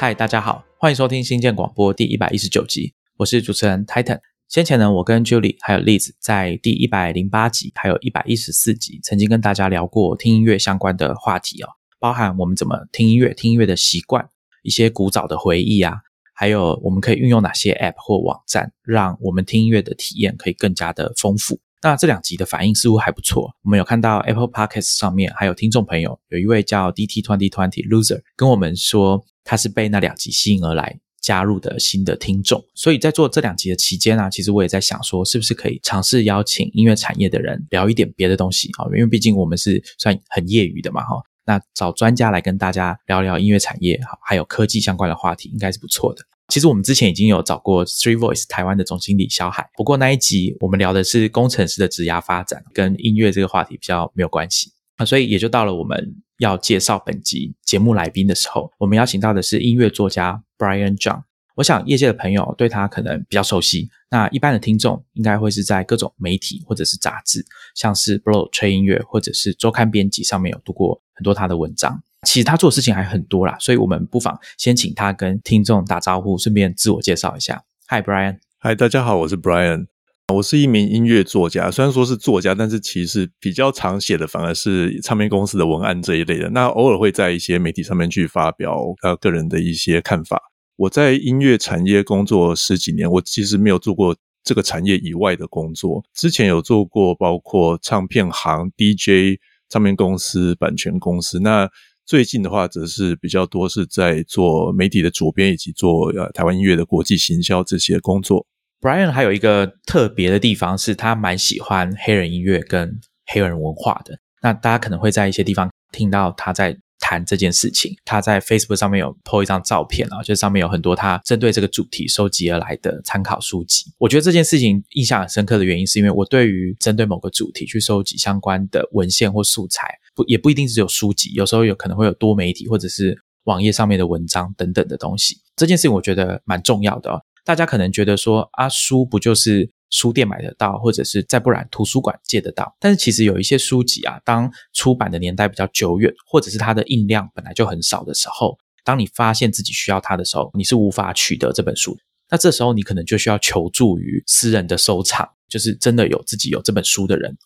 嗨，大家好，欢迎收听新建广播第一百一十九集，我是主持人 Titan。先前呢，我跟 Julie 还有 Liz 在第一百零八集还有一百一十四集，曾经跟大家聊过听音乐相关的话题哦，包含我们怎么听音乐、听音乐的习惯、一些古早的回忆啊，还有我们可以运用哪些 App 或网站，让我们听音乐的体验可以更加的丰富。那这两集的反应似乎还不错，我们有看到 Apple Podcast 上面还有听众朋友，有一位叫 DT Twenty Twenty Loser 跟我们说，他是被那两集吸引而来加入的新的听众。所以在做这两集的期间呢，其实我也在想说，是不是可以尝试邀请音乐产业的人聊一点别的东西啊？因为毕竟我们是算很业余的嘛，哈。那找专家来跟大家聊聊音乐产业，还有科技相关的话题，应该是不错的。其实我们之前已经有找过 Three Voice 台湾的总经理小海，不过那一集我们聊的是工程师的职涯发展，跟音乐这个话题比较没有关系啊，所以也就到了我们要介绍本集节目来宾的时候，我们邀请到的是音乐作家 Brian John。我想业界的朋友对他可能比较熟悉，那一般的听众应该会是在各种媒体或者是杂志，像是 Blow 吹音乐或者是周刊编辑上面有读过很多他的文章。其实他做的事情还很多啦，所以我们不妨先请他跟听众打招呼，顺便自我介绍一下。Hi Brian，嗨，大家好，我是 Brian，我是一名音乐作家。虽然说是作家，但是其实比较常写的反而是唱片公司的文案这一类的。那偶尔会在一些媒体上面去发表呃个人的一些看法。我在音乐产业工作十几年，我其实没有做过这个产业以外的工作。之前有做过包括唱片行、DJ、唱片公司、版权公司。那最近的话，则是比较多是在做媒体的主编，以及做呃台湾音乐的国际行销这些工作。Brian 还有一个特别的地方，是他蛮喜欢黑人音乐跟黑人文化的。那大家可能会在一些地方听到他在。谈这件事情，他在 Facebook 上面有 po 一张照片啊，就上面有很多他针对这个主题收集而来的参考书籍。我觉得这件事情印象很深刻的原因，是因为我对于针对某个主题去收集相关的文献或素材，不也不一定只有书籍，有时候有可能会有多媒体或者是网页上面的文章等等的东西。这件事情我觉得蛮重要的哦。大家可能觉得说啊，书不就是？书店买得到，或者是再不然图书馆借得到。但是其实有一些书籍啊，当出版的年代比较久远，或者是它的印量本来就很少的时候，当你发现自己需要它的时候，你是无法取得这本书。那这时候你可能就需要求助于私人的收藏，就是真的有自己有这本书的人。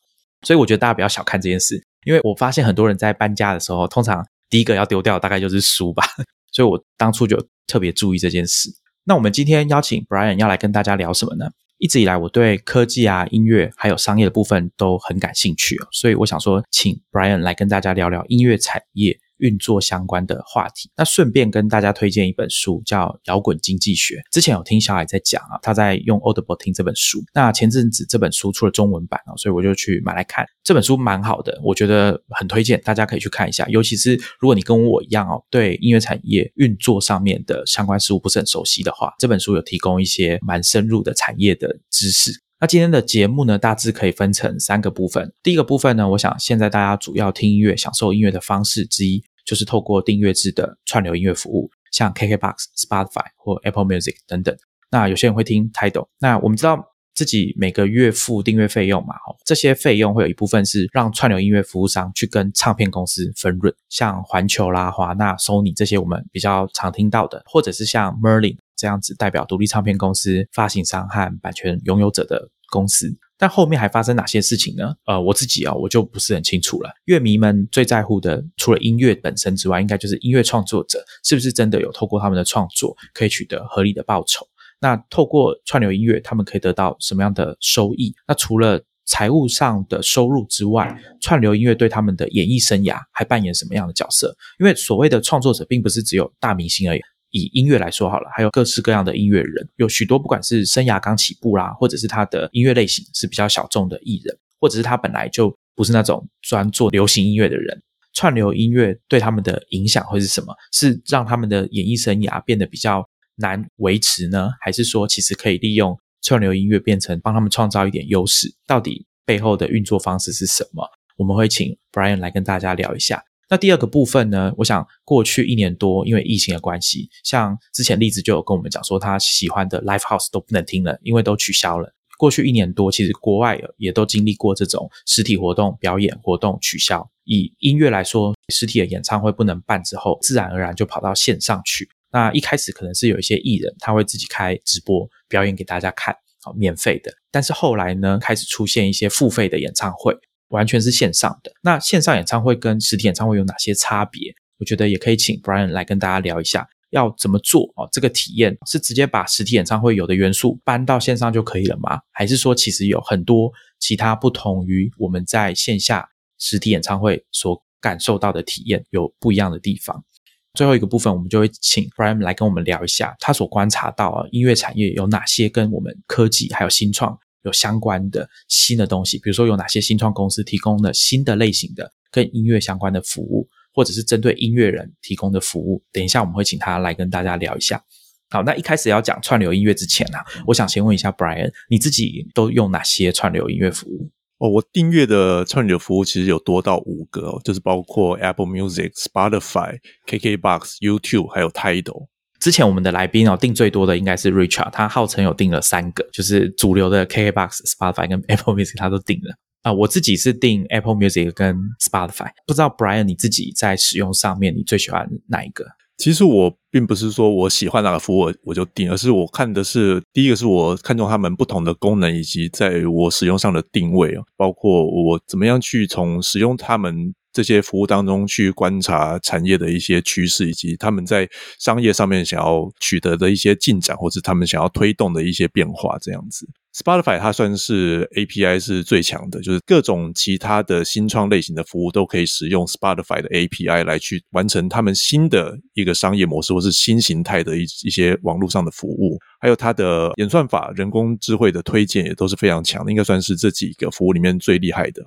所以我觉得大家不要小看这件事，因为我发现很多人在搬家的时候，通常第一个要丢掉大概就是书吧。所以我当初就特别注意这件事。那我们今天邀请 Brian 要来跟大家聊什么呢？一直以来，我对科技啊、音乐还有商业的部分都很感兴趣哦，所以我想说，请 Brian 来跟大家聊聊音乐产业。运作相关的话题，那顺便跟大家推荐一本书，叫《摇滚经济学》。之前有听小海在讲啊，他在用 Audible 听这本书。那前阵子这本书出了中文版啊，所以我就去买来看。这本书蛮好的，我觉得很推荐，大家可以去看一下。尤其是如果你跟我一样哦，对音乐产业运作上面的相关事物不是很熟悉的话，这本书有提供一些蛮深入的产业的知识。那今天的节目呢，大致可以分成三个部分。第一个部分呢，我想现在大家主要听音乐、享受音乐的方式之一。就是透过订阅制的串流音乐服务，像 KKBox、Spotify 或 Apple Music 等等。那有些人会听 Tidal。那我们知道自己每个月付订阅费用嘛，这些费用会有一部分是让串流音乐服务商去跟唱片公司分润，像环球啦、华纳、Sony 这些我们比较常听到的，或者是像 Merlin 这样子代表独立唱片公司、发行商和版权拥有者的公司。但后面还发生哪些事情呢？呃，我自己啊，我就不是很清楚了。乐迷们最在乎的，除了音乐本身之外，应该就是音乐创作者是不是真的有透过他们的创作可以取得合理的报酬？那透过串流音乐，他们可以得到什么样的收益？那除了财务上的收入之外，串流音乐对他们的演艺生涯还扮演什么样的角色？因为所谓的创作者，并不是只有大明星而已。以音乐来说好了，还有各式各样的音乐人，有许多不管是生涯刚起步啦，或者是他的音乐类型是比较小众的艺人，或者是他本来就不是那种专做流行音乐的人，串流音乐对他们的影响会是什么？是让他们的演艺生涯变得比较难维持呢，还是说其实可以利用串流音乐变成帮他们创造一点优势？到底背后的运作方式是什么？我们会请 Brian 来跟大家聊一下。那第二个部分呢？我想过去一年多，因为疫情的关系，像之前例子就有跟我们讲说，他喜欢的 live house 都不能听了，因为都取消了。过去一年多，其实国外也都经历过这种实体活动、表演活动取消。以音乐来说，实体的演唱会不能办之后，自然而然就跑到线上去。那一开始可能是有一些艺人他会自己开直播表演给大家看，好免费的。但是后来呢，开始出现一些付费的演唱会，完全是线上的。那线上演唱会跟实体演唱会有哪些差别？我觉得也可以请 Brian 来跟大家聊一下，要怎么做哦？这个体验是直接把实体演唱会有的元素搬到线上就可以了吗？还是说其实有很多其他不同于我们在线下实体演唱会所感受到的体验有不一样的地方？最后一个部分，我们就会请 Brian 来跟我们聊一下，他所观察到啊音乐产业有哪些跟我们科技还有新创有相关的新的东西，比如说有哪些新创公司提供的新的类型的跟音乐相关的服务，或者是针对音乐人提供的服务。等一下我们会请他来跟大家聊一下。好，那一开始要讲串流音乐之前呢，我想先问一下 Brian，你自己都用哪些串流音乐服务？哦，我订阅的串流服务其实有多到五个，哦，就是包括 Apple Music、Spotify、KKBox、YouTube 还有 Tidal。之前我们的来宾哦，订最多的应该是 Richard，他号称有订了三个，就是主流的 KKBox、Spotify 跟 Apple Music 他都订了啊。我自己是订 Apple Music 跟 Spotify，不知道 Brian 你自己在使用上面你最喜欢哪一个？其实我并不是说我喜欢哪个服务我就订，而是我看的是第一个是我看中他们不同的功能以及在我使用上的定位包括我怎么样去从使用他们这些服务当中去观察产业的一些趋势，以及他们在商业上面想要取得的一些进展，或者他们想要推动的一些变化，这样子。Spotify 它算是 API 是最强的，就是各种其他的新创类型的服务都可以使用 Spotify 的 API 来去完成他们新的一个商业模式，或是新形态的一一些网络上的服务。还有它的演算法、人工智慧的推荐也都是非常强的，应该算是这几个服务里面最厉害的。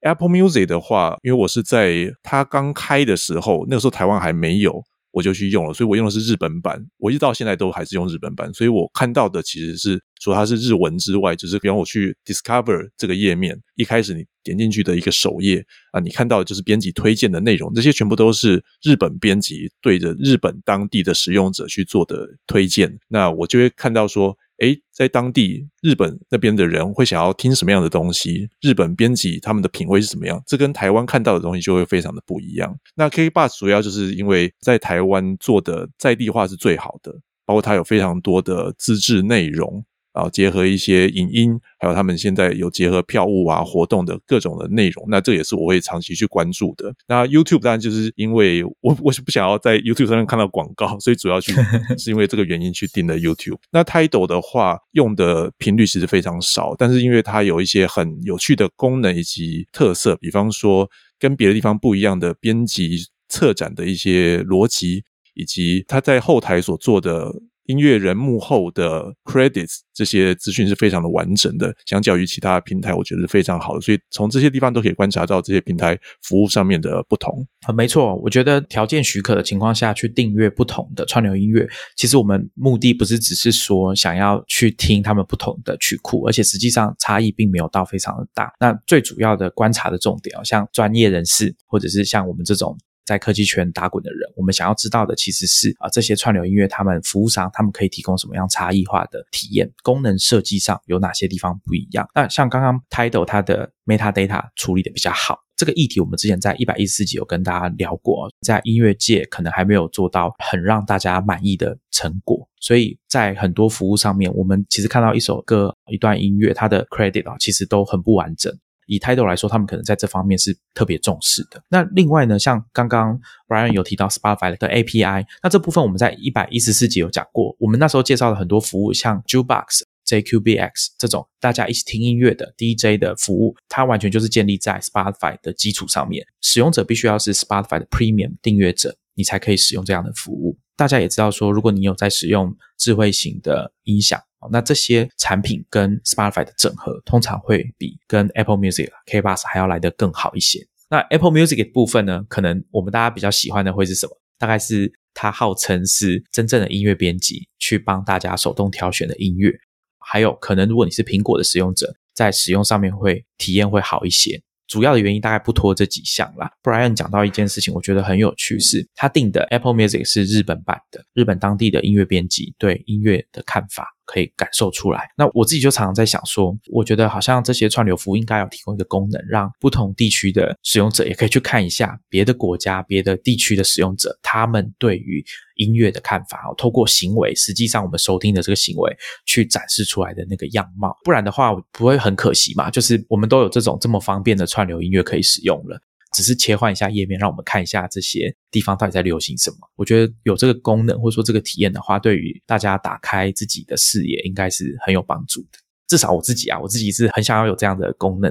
Apple Music 的话，因为我是在它刚开的时候，那个时候台湾还没有。我就去用了，所以我用的是日本版，我一直到现在都还是用日本版，所以我看到的其实是说它是日文之外，就是比方我去 Discover 这个页面，一开始你点进去的一个首页啊，你看到的就是编辑推荐的内容，这些全部都是日本编辑对着日本当地的使用者去做的推荐，那我就会看到说。诶，在当地日本那边的人会想要听什么样的东西？日本编辑他们的品味是怎么样？这跟台湾看到的东西就会非常的不一样。那 K Bus 主要就是因为在台湾做的在地化是最好的，包括它有非常多的自制内容。然后结合一些影音，还有他们现在有结合票务啊活动的各种的内容，那这也是我会长期去关注的。那 YouTube 当然就是因为我我是不想要在 YouTube 上面看到广告，所以主要去 是因为这个原因去订的 YouTube。那 Tidal 的话用的频率其实非常少，但是因为它有一些很有趣的功能以及特色，比方说跟别的地方不一样的编辑策展的一些逻辑，以及它在后台所做的。音乐人幕后的 credits 这些资讯是非常的完整的，相较于其他平台，我觉得是非常好的。所以从这些地方都可以观察到这些平台服务上面的不同。啊，没错，我觉得条件许可的情况下去订阅不同的串流音乐，其实我们目的不是只是说想要去听他们不同的曲库，而且实际上差异并没有到非常的大。那最主要的观察的重点啊，像专业人士或者是像我们这种。在科技圈打滚的人，我们想要知道的其实是啊，这些串流音乐他们服务商他们可以提供什么样差异化的体验，功能设计上有哪些地方不一样？那像刚刚 Tidal 它的 Metadata 处理的比较好，这个议题我们之前在一百一十四集有跟大家聊过，在音乐界可能还没有做到很让大家满意的成果，所以在很多服务上面，我们其实看到一首歌、一段音乐，它的 credit 啊，其实都很不完整。以 Tidal 来说，他们可能在这方面是特别重视的。那另外呢，像刚刚 Brian 有提到 Spotify 的 API，那这部分我们在一百一十四集有讲过。我们那时候介绍了很多服务，像 Jukebox、JQBX 这种大家一起听音乐的 DJ 的服务，它完全就是建立在 Spotify 的基础上面。使用者必须要是 Spotify 的 Premium 订阅者，你才可以使用这样的服务。大家也知道说，如果你有在使用智慧型的音响。那这些产品跟 Spotify 的整合，通常会比跟 Apple Music、KBox 还要来得更好一些。那 Apple Music 部分呢，可能我们大家比较喜欢的会是什么？大概是它号称是真正的音乐编辑，去帮大家手动挑选的音乐。还有可能，如果你是苹果的使用者，在使用上面会体验会好一些。主要的原因大概不脱这几项啦。Brian 讲到一件事情，我觉得很有趣，是他订的 Apple Music 是日本版的，日本当地的音乐编辑对音乐的看法。可以感受出来。那我自己就常常在想说，我觉得好像这些串流服务应该要提供一个功能，让不同地区的使用者也可以去看一下别的国家、别的地区的使用者他们对于音乐的看法哦，透过行为，实际上我们收听的这个行为去展示出来的那个样貌。不然的话，不会很可惜嘛？就是我们都有这种这么方便的串流音乐可以使用了。只是切换一下页面，让我们看一下这些地方到底在流行什么。我觉得有这个功能或者说这个体验的话，对于大家打开自己的视野，应该是很有帮助的。至少我自己啊，我自己是很想要有这样的功能。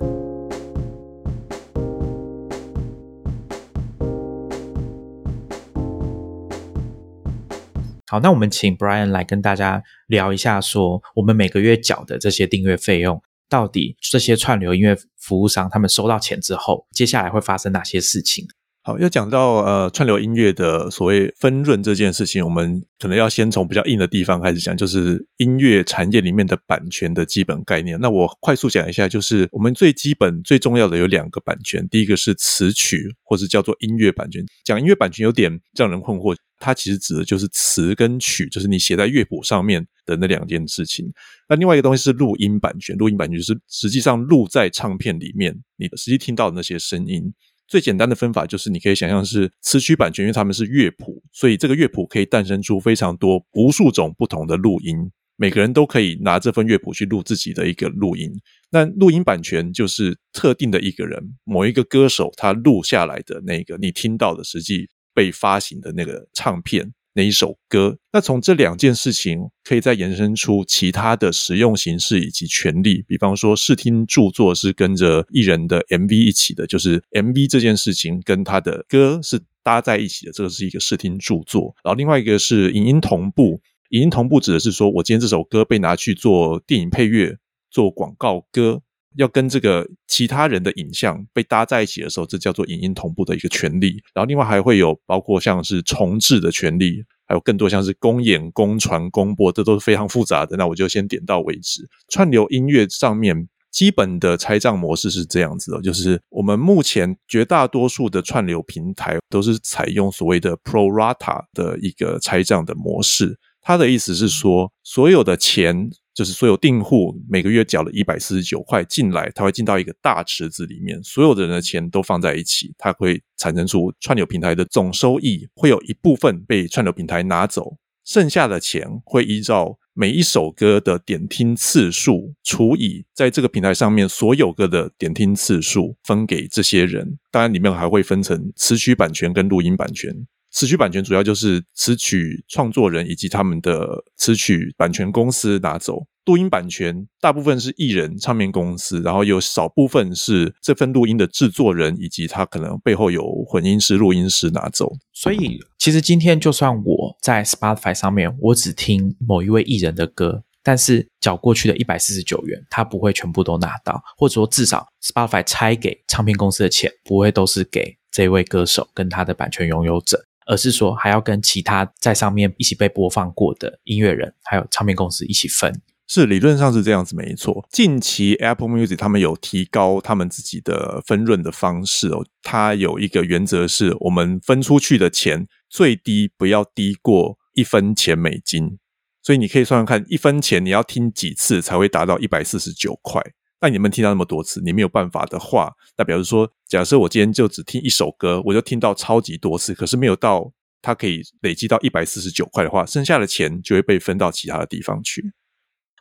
好，那我们请 Brian 来跟大家聊一下，说我们每个月缴的这些订阅费用。到底这些串流音乐服务商他们收到钱之后，接下来会发生哪些事情？好，要讲到呃串流音乐的所谓分润这件事情，我们可能要先从比较硬的地方开始讲，就是音乐产业里面的版权的基本概念。那我快速讲一下，就是我们最基本最重要的有两个版权，第一个是词曲，或者叫做音乐版权。讲音乐版权有点让人困惑。它其实指的就是词跟曲，就是你写在乐谱上面的那两件事情。那另外一个东西是录音版权，录音版权就是实际上录在唱片里面，你实际听到的那些声音。最简单的分法就是，你可以想象是词曲版权，因为他们是乐谱，所以这个乐谱可以诞生出非常多、无数种不同的录音。每个人都可以拿这份乐谱去录自己的一个录音。那录音版权就是特定的一个人，某一个歌手他录下来的那个你听到的实际。被发行的那个唱片那一首歌，那从这两件事情可以再延伸出其他的使用形式以及权利，比方说视听著作是跟着艺人的 MV 一起的，就是 MV 这件事情跟他的歌是搭在一起的，这个是一个视听著作。然后另外一个是影音同步，影音同步指的是说我今天这首歌被拿去做电影配乐、做广告歌。要跟这个其他人的影像被搭在一起的时候，这叫做影音同步的一个权利。然后另外还会有包括像是重置的权利，还有更多像是公演、公传、公播，这都是非常复杂的。那我就先点到为止。串流音乐上面基本的拆账模式是这样子的，就是我们目前绝大多数的串流平台都是采用所谓的 pro rata 的一个拆账的模式。它的意思是说，所有的钱。就是所有订户每个月缴了一百四十九块进来，它会进到一个大池子里面，所有的人的钱都放在一起，它会产生出串流平台的总收益，会有一部分被串流平台拿走，剩下的钱会依照每一首歌的点听次数除以在这个平台上面所有歌的点听次数分给这些人。当然，里面还会分成词曲版权跟录音版权。词曲版权主要就是词曲创作人以及他们的词曲版权公司拿走，录音版权大部分是艺人、唱片公司，然后有少部分是这份录音的制作人以及他可能背后有混音师、录音师拿走。所以，其实今天就算我在 Spotify 上面，我只听某一位艺人的歌，但是缴过去的一百四十九元，他不会全部都拿到，或者说至少 Spotify 拆给唱片公司的钱，不会都是给这位歌手跟他的版权拥有者。而是说还要跟其他在上面一起被播放过的音乐人，还有唱片公司一起分。是理论上是这样子，没错。近期 Apple Music 他们有提高他们自己的分润的方式哦。它有一个原则是，我们分出去的钱最低不要低过一分钱美金。所以你可以算算看，一分钱你要听几次才会达到一百四十九块。那你们听到那么多次，你没有办法的话，那比如说，假设我今天就只听一首歌，我就听到超级多次，可是没有到它可以累积到一百四十九块的话，剩下的钱就会被分到其他的地方去。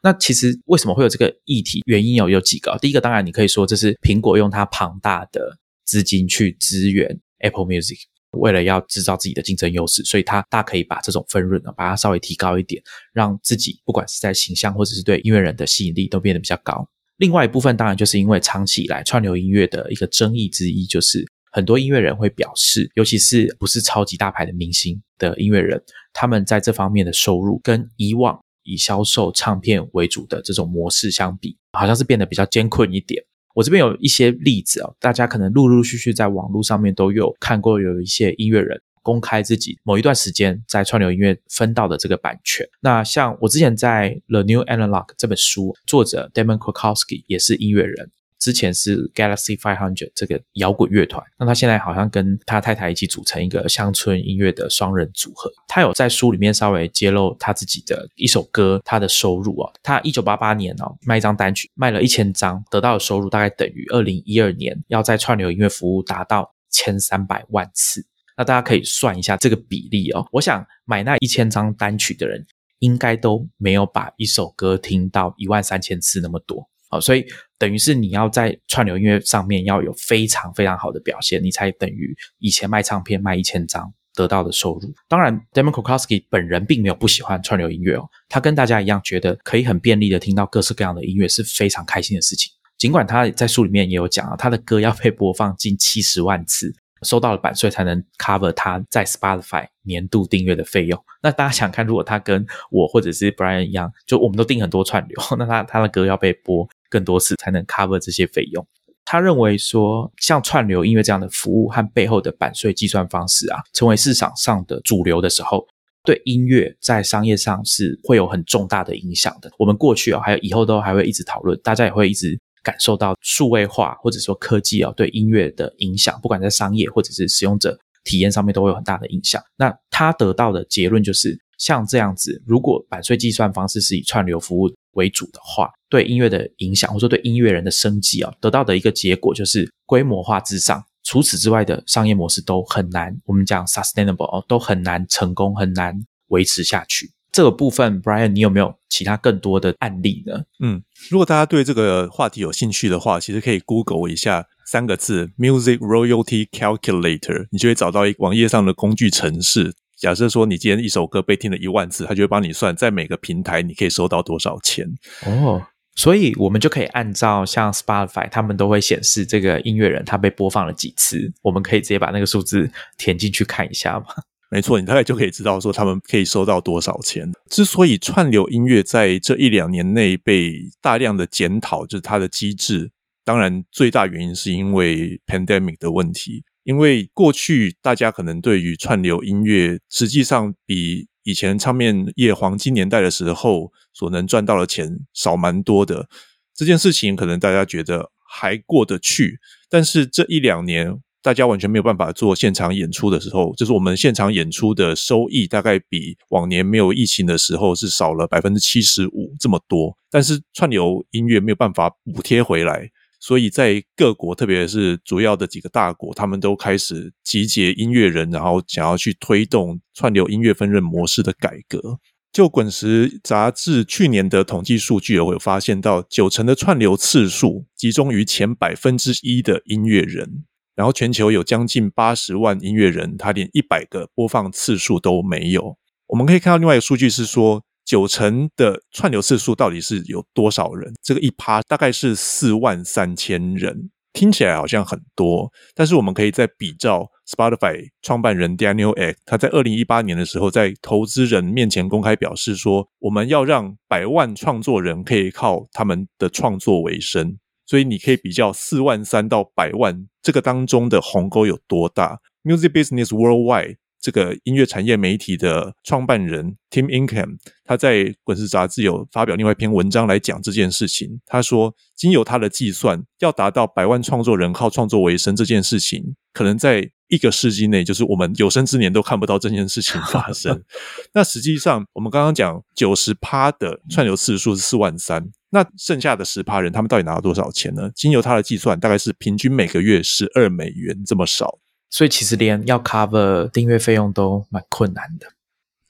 那其实为什么会有这个议题？原因有有几个。第一个，当然你可以说这是苹果用它庞大的资金去支援 Apple Music，为了要制造自己的竞争优势，所以它大可以把这种分润呢，把它稍微提高一点，让自己不管是在形象或者是对音乐人的吸引力都变得比较高。另外一部分当然就是因为长期以来串流音乐的一个争议之一，就是很多音乐人会表示，尤其是不是超级大牌的明星的音乐人，他们在这方面的收入跟以往以销售唱片为主的这种模式相比，好像是变得比较艰困一点。我这边有一些例子啊，大家可能陆陆续续在网络上面都有看过，有一些音乐人。公开自己某一段时间在串流音乐分到的这个版权。那像我之前在《The New Analog》这本书，作者 Damon Krukowski 也是音乐人，之前是 Galaxy Five Hundred 这个摇滚乐团，那他现在好像跟他太太一起组成一个乡村音乐的双人组合。他有在书里面稍微揭露他自己的一首歌他的收入哦，他一九八八年哦卖一张单曲卖了一千张，得到的收入大概等于二零一二年要在串流音乐服务达到千三百万次。那大家可以算一下这个比例哦。我想买那一千张单曲的人，应该都没有把一首歌听到一万三千次那么多哦。所以等于是你要在串流音乐上面要有非常非常好的表现，你才等于以前卖唱片卖一千张得到的收入。当然 d e m o k o k o s k i 本人并没有不喜欢串流音乐哦，他跟大家一样觉得可以很便利的听到各式各样的音乐是非常开心的事情。尽管他在书里面也有讲啊，他的歌要被播放近七十万次。收到了版税才能 cover 他在 Spotify 年度订阅的费用。那大家想看，如果他跟我或者是 Brian 一样，就我们都订很多串流，那他他的歌要被播更多次才能 cover 这些费用。他认为说，像串流音乐这样的服务和背后的版税计算方式啊，成为市场上的主流的时候，对音乐在商业上是会有很重大的影响的。我们过去啊，还有以后都还会一直讨论，大家也会一直。感受到数位化或者说科技啊对音乐的影响，不管在商业或者是使用者体验上面都会有很大的影响。那他得到的结论就是，像这样子，如果版税计算方式是以串流服务为主的话，对音乐的影响或者说对音乐人的生计啊，得到的一个结果就是规模化至上，除此之外的商业模式都很难，我们讲 sustainable 哦，都很难成功，很难维持下去。这个部分，Brian，你有没有其他更多的案例呢？嗯，如果大家对这个话题有兴趣的话，其实可以 Google 一下三个字 “Music Royalty Calculator”，你就会找到一网页上的工具程式。假设说你今天一首歌被听了一万次，它就会帮你算在每个平台你可以收到多少钱。哦，所以我们就可以按照像 Spotify，他们都会显示这个音乐人他被播放了几次，我们可以直接把那个数字填进去看一下吗？没错，你大概就可以知道说他们可以收到多少钱。之所以串流音乐在这一两年内被大量的检讨，就是它的机制。当然，最大原因是因为 pandemic 的问题。因为过去大家可能对于串流音乐，实际上比以前唱片业黄金年代的时候所能赚到的钱少蛮多的。这件事情可能大家觉得还过得去，但是这一两年。大家完全没有办法做现场演出的时候，就是我们现场演出的收益大概比往年没有疫情的时候是少了百分之七十五这么多。但是串流音乐没有办法补贴回来，所以在各国，特别是主要的几个大国，他们都开始集结音乐人，然后想要去推动串流音乐分润模式的改革。就《滚石》杂志去年的统计数据，有发现到九成的串流次数集中于前百分之一的音乐人。然后全球有将近八十万音乐人，他连一百个播放次数都没有。我们可以看到另外一个数据是说，九成的串流次数到底是有多少人？这个一趴大概是四万三千人，听起来好像很多。但是我们可以在比照 Spotify 创办人 Daniel Ek，他在二零一八年的时候在投资人面前公开表示说，我们要让百万创作人可以靠他们的创作为生。所以你可以比较四万三到百万这个当中的鸿沟有多大？Music Business Worldwide 这个音乐产业媒体的创办人 Tim Income，他在《滚石》杂志有发表另外一篇文章来讲这件事情。他说，经由他的计算，要达到百万创作人靠创作为生这件事情，可能在一个世纪内，就是我们有生之年都看不到这件事情发生。那实际上，我们刚刚讲九十趴的串流次数是四万三。那剩下的十趴人，他们到底拿了多少钱呢？经由他的计算，大概是平均每个月十二美元这么少。所以其实连要 cover 订阅费用都蛮困难的。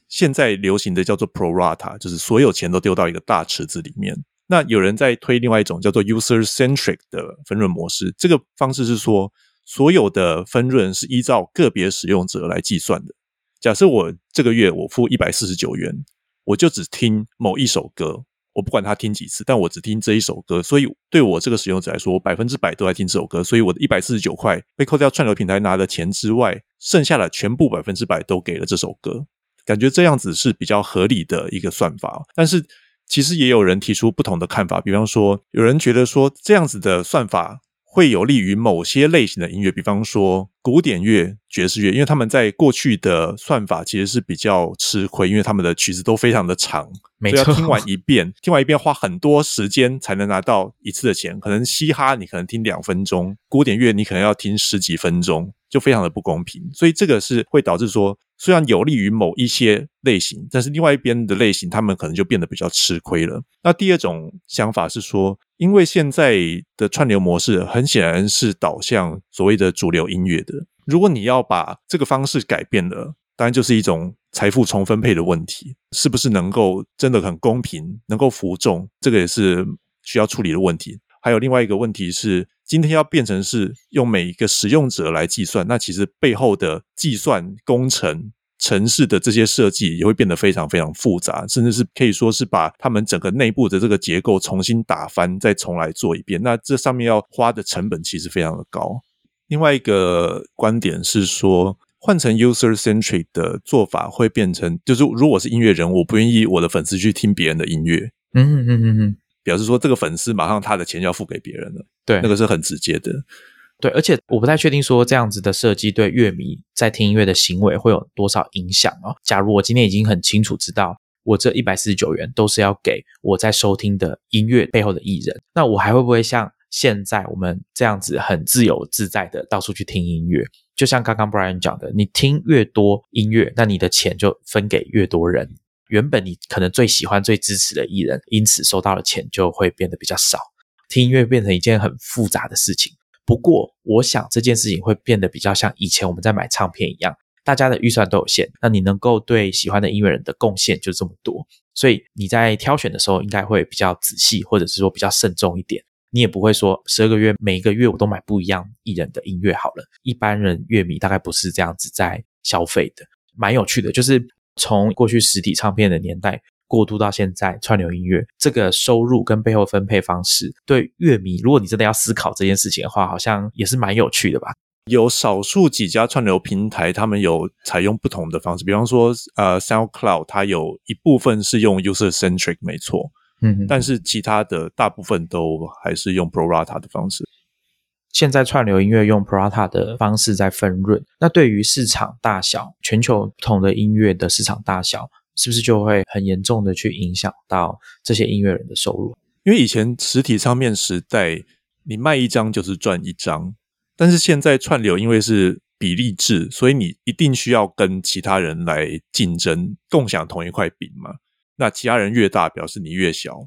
现在流行的叫做 pro rata，就是所有钱都丢到一个大池子里面。那有人在推另外一种叫做 user centric 的分润模式，这个方式是说，所有的分润是依照个别使用者来计算的。假设我这个月我付一百四十九元，我就只听某一首歌。我不管他听几次，但我只听这一首歌，所以对我这个使用者来说，我百分之百都在听这首歌，所以我的一百四十九块被扣掉串流平台拿的钱之外，剩下的全部百分之百都给了这首歌，感觉这样子是比较合理的一个算法。但是其实也有人提出不同的看法，比方说有人觉得说这样子的算法。会有利于某些类型的音乐，比方说古典乐、爵士乐，因为他们在过去的算法其实是比较吃亏，因为他们的曲子都非常的长，没错，要听完一遍，听完一遍花很多时间才能拿到一次的钱。可能嘻哈你可能听两分钟，古典乐你可能要听十几分钟，就非常的不公平。所以这个是会导致说。虽然有利于某一些类型，但是另外一边的类型，他们可能就变得比较吃亏了。那第二种想法是说，因为现在的串流模式很显然是导向所谓的主流音乐的。如果你要把这个方式改变了，当然就是一种财富重分配的问题，是不是能够真的很公平，能够服众，这个也是需要处理的问题。还有另外一个问题是。今天要变成是用每一个使用者来计算，那其实背后的计算工程、城市的这些设计也会变得非常非常复杂，甚至是可以说是把他们整个内部的这个结构重新打翻，再重来做一遍。那这上面要花的成本其实非常的高。另外一个观点是说，换成 user centric 的做法会变成，就是如果是音乐人，我不愿意我的粉丝去听别人的音乐。嗯嗯嗯嗯。表示说，这个粉丝马上他的钱要付给别人了，对，那个是很直接的，对，而且我不太确定说这样子的设计对乐迷在听音乐的行为会有多少影响哦。假如我今天已经很清楚知道，我这一百四十九元都是要给我在收听的音乐背后的艺人，那我还会不会像现在我们这样子很自由自在的到处去听音乐？就像刚刚 Brian 讲的，你听越多音乐，那你的钱就分给越多人。原本你可能最喜欢、最支持的艺人，因此收到的钱就会变得比较少。听音乐变成一件很复杂的事情。不过，我想这件事情会变得比较像以前我们在买唱片一样，大家的预算都有限，那你能够对喜欢的音乐人的贡献就这么多，所以你在挑选的时候应该会比较仔细，或者是说比较慎重一点。你也不会说十二个月每一个月我都买不一样艺人的音乐好了。一般人乐迷大概不是这样子在消费的，蛮有趣的，就是。从过去实体唱片的年代过渡到现在串流音乐，这个收入跟背后分配方式，对乐迷，如果你真的要思考这件事情的话，好像也是蛮有趣的吧？有少数几家串流平台，他们有采用不同的方式，比方说，呃，SoundCloud，它有一部分是用 user centric，没错，嗯，但是其他的大部分都还是用 pro rata 的方式。现在串流音乐用 Prata 的方式在分润，那对于市场大小，全球不同的音乐的市场大小，是不是就会很严重的去影响到这些音乐人的收入？因为以前实体唱片时代，你卖一张就是赚一张，但是现在串流因为是比例制，所以你一定需要跟其他人来竞争，共享同一块饼嘛。那其他人越大，表示你越小。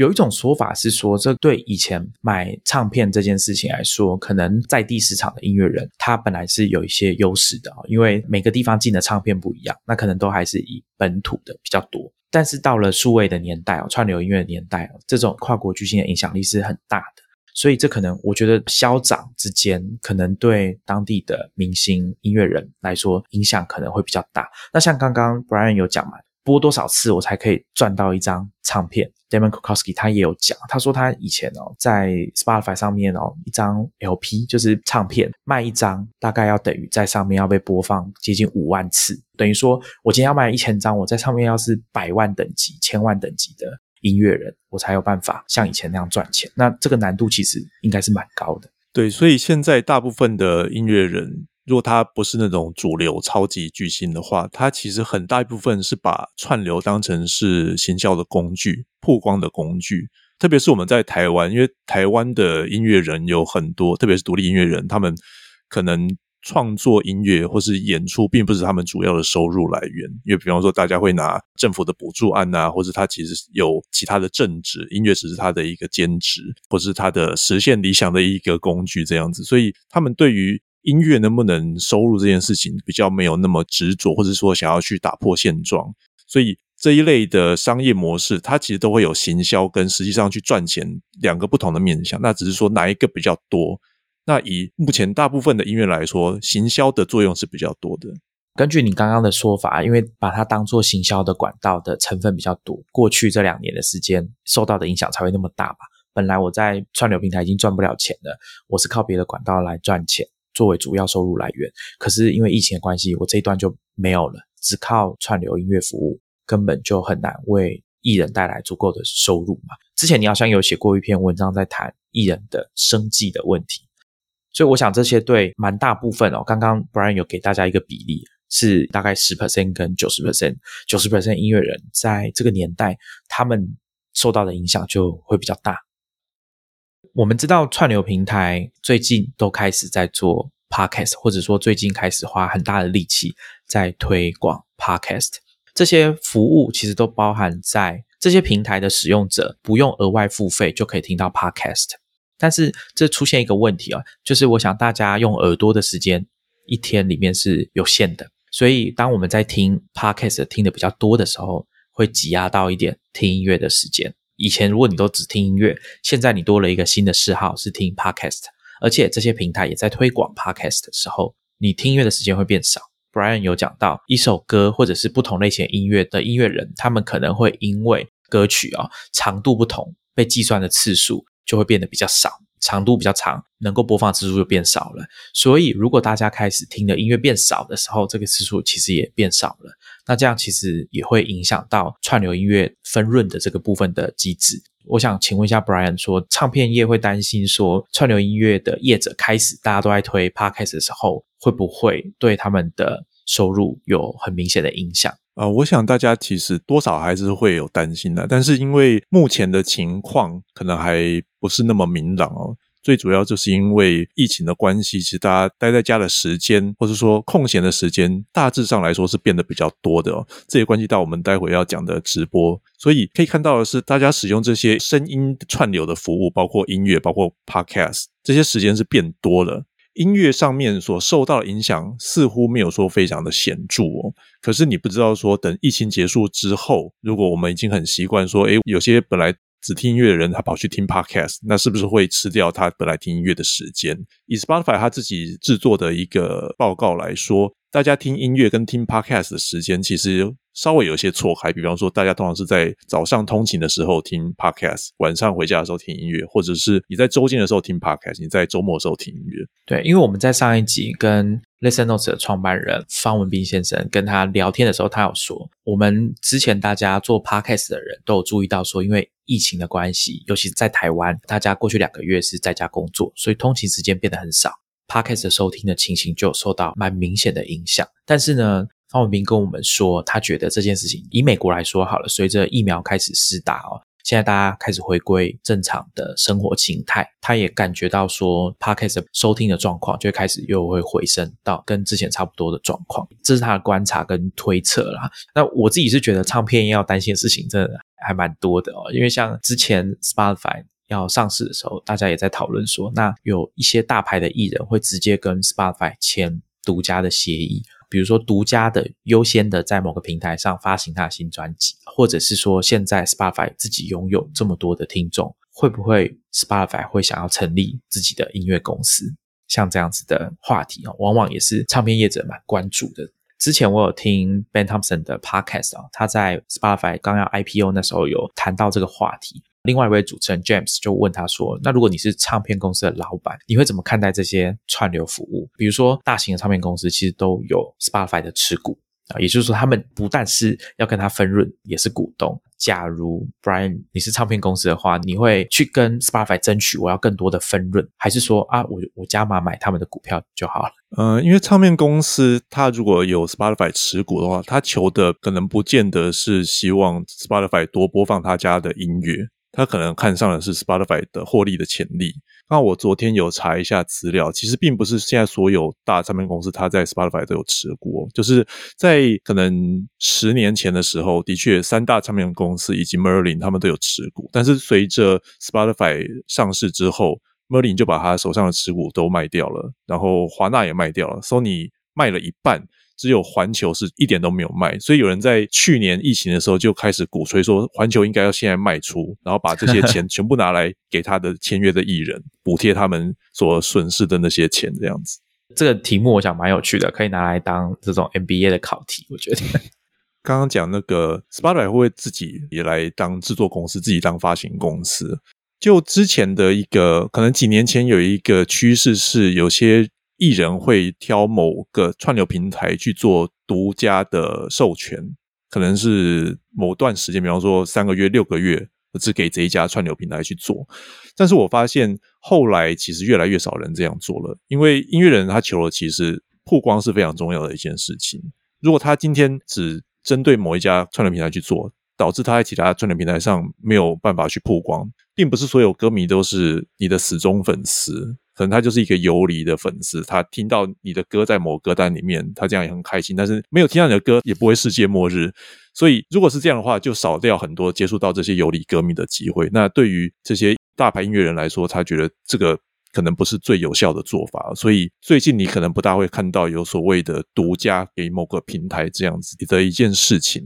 有一种说法是说，这对以前买唱片这件事情来说，可能在地市场的音乐人他本来是有一些优势的因为每个地方进的唱片不一样，那可能都还是以本土的比较多。但是到了数位的年代哦，串流音乐的年代哦，这种跨国巨星的影响力是很大的，所以这可能我觉得消长之间，可能对当地的明星音乐人来说影响可能会比较大。那像刚刚 Brian 有讲嘛。播多少次我才可以赚到一张唱片？Damon Kukowski 他也有讲，他说他以前哦在 Spotify 上面哦一张 LP 就是唱片卖一张，大概要等于在上面要被播放接近五万次，等于说我今天要卖一千张，我在上面要是百万等级、千万等级的音乐人，我才有办法像以前那样赚钱。那这个难度其实应该是蛮高的。对，所以现在大部分的音乐人。如果他不是那种主流超级巨星的话，他其实很大一部分是把串流当成是行销的工具、曝光的工具。特别是我们在台湾，因为台湾的音乐人有很多，特别是独立音乐人，他们可能创作音乐或是演出，并不是他们主要的收入来源。因为比方说，大家会拿政府的补助案啊，或者他其实有其他的政治，音乐只是他的一个兼职，或是他的实现理想的一个工具这样子。所以他们对于音乐能不能收入这件事情比较没有那么执着，或者说想要去打破现状，所以这一类的商业模式，它其实都会有行销跟实际上去赚钱两个不同的面向。那只是说哪一个比较多？那以目前大部分的音乐来说，行销的作用是比较多的。根据你刚刚的说法，因为把它当做行销的管道的成分比较多，过去这两年的时间受到的影响才会那么大吧？本来我在串流平台已经赚不了钱了，我是靠别的管道来赚钱。作为主要收入来源，可是因为疫情的关系，我这一段就没有了，只靠串流音乐服务，根本就很难为艺人带来足够的收入嘛。之前你好像有写过一篇文章，在谈艺人的生计的问题，所以我想这些对蛮大部分哦，刚刚 Brian 有给大家一个比例，是大概十 percent 跟九十 percent，九十 percent 音乐人在这个年代，他们受到的影响就会比较大。我们知道串流平台最近都开始在做 podcast，或者说最近开始花很大的力气在推广 podcast。这些服务其实都包含在这些平台的使用者不用额外付费就可以听到 podcast。但是这出现一个问题啊，就是我想大家用耳朵的时间一天里面是有限的，所以当我们在听 podcast 听的比较多的时候，会挤压到一点听音乐的时间。以前如果你都只听音乐，现在你多了一个新的嗜好是听 podcast，而且这些平台也在推广 podcast 的时候，你听音乐的时间会变少。Brian 有讲到，一首歌或者是不同类型音乐的音乐人，他们可能会因为歌曲啊长度不同，被计算的次数就会变得比较少，长度比较长，能够播放次数就变少了。所以如果大家开始听的音乐变少的时候，这个次数其实也变少了。那这样其实也会影响到串流音乐分润的这个部分的机制。我想请问一下，Brian，说唱片业会担心说串流音乐的业者开始大家都在推 Podcast 的时候，会不会对他们的收入有很明显的影响？啊，我想大家其实多少还是会有担心的，但是因为目前的情况可能还不是那么明朗哦。最主要就是因为疫情的关系，其实大家待在家的时间，或者说空闲的时间，大致上来说是变得比较多的哦。这也关系到我们待会要讲的直播，所以可以看到的是，大家使用这些声音串流的服务，包括音乐，包括 Podcast，这些时间是变多了。音乐上面所受到的影响似乎没有说非常的显著哦。可是你不知道说，等疫情结束之后，如果我们已经很习惯说，诶，有些本来。只听音乐的人，他跑去听 podcast，那是不是会吃掉他本来听音乐的时间？以 Spotify 他自己制作的一个报告来说，大家听音乐跟听 podcast 的时间其实。稍微有些错开，比方说，大家通常是在早上通勤的时候听 podcast，晚上回家的时候听音乐，或者是你在周间的时候听 podcast，你在周末的时候听音乐。对，因为我们在上一集跟 Listen Notes 的创办人方文斌先生跟他聊天的时候，他有说，我们之前大家做 podcast 的人都有注意到说，因为疫情的关系，尤其是在台湾，大家过去两个月是在家工作，所以通勤时间变得很少，podcast 的收听的情形就受到蛮明显的影响。但是呢，方文斌跟我们说，他觉得这件事情以美国来说好了，随着疫苗开始施打哦，现在大家开始回归正常的生活形态，他也感觉到说，Podcast 收听的状况就开始又会回升到跟之前差不多的状况，这是他的观察跟推测啦。那我自己是觉得唱片要担心的事情真的还蛮多的哦，因为像之前 Spotify 要上市的时候，大家也在讨论说，那有一些大牌的艺人会直接跟 Spotify 签独家的协议。比如说，独家的、优先的在某个平台上发行他的新专辑，或者是说，现在 Spotify 自己拥有这么多的听众，会不会 Spotify 会想要成立自己的音乐公司？像这样子的话题啊，往往也是唱片业者蛮关注的。之前我有听 Ben Thompson 的 Podcast 啊，他在 Spotify 刚要 IPO 那时候有谈到这个话题。另外一位主持人 James 就问他说：“那如果你是唱片公司的老板，你会怎么看待这些串流服务？比如说，大型的唱片公司其实都有 Spotify 的持股啊，也就是说，他们不但是要跟他分润，也是股东。假如 Brian 你是唱片公司的话，你会去跟 Spotify 争取我要更多的分润，还是说啊，我我加码买他们的股票就好了？嗯，因为唱片公司它如果有 Spotify 持股的话，它求的可能不见得是希望 Spotify 多播放他家的音乐。”他可能看上的是 Spotify 的获利的潜力。那我昨天有查一下资料，其实并不是现在所有大唱片公司它在 Spotify 都有持股，就是在可能十年前的时候，的确三大唱片公司以及 Merlin 他们都有持股，但是随着 Spotify 上市之后，Merlin 就把他手上的持股都卖掉了，然后华纳也卖掉了，Sony 卖了一半。只有环球是一点都没有卖，所以有人在去年疫情的时候就开始鼓吹说，环球应该要现在卖出，然后把这些钱 全部拿来给他的签约的艺人，补贴他们所损失的那些钱，这样子。这个题目我想蛮有趣的，可以拿来当这种 MBA 的考题。我觉得 刚刚讲那个 Spotify 会不会自己也来当制作公司，自己当发行公司？就之前的一个，可能几年前有一个趋势是有些。艺人会挑某个串流平台去做独家的授权，可能是某段时间，比方说三个月、六个月，只给这一家串流平台去做。但是我发现后来其实越来越少人这样做了，因为音乐人他求了，其实曝光是非常重要的一件事情。如果他今天只针对某一家串流平台去做，导致他在其他串流平台上没有办法去曝光，并不是所有歌迷都是你的死忠粉丝，可能他就是一个游离的粉丝。他听到你的歌在某歌单里面，他这样也很开心，但是没有听到你的歌也不会世界末日。所以如果是这样的话，就少掉很多接触到这些游离歌迷的机会。那对于这些大牌音乐人来说，他觉得这个可能不是最有效的做法。所以最近你可能不大会看到有所谓的独家给某个平台这样子的一件事情。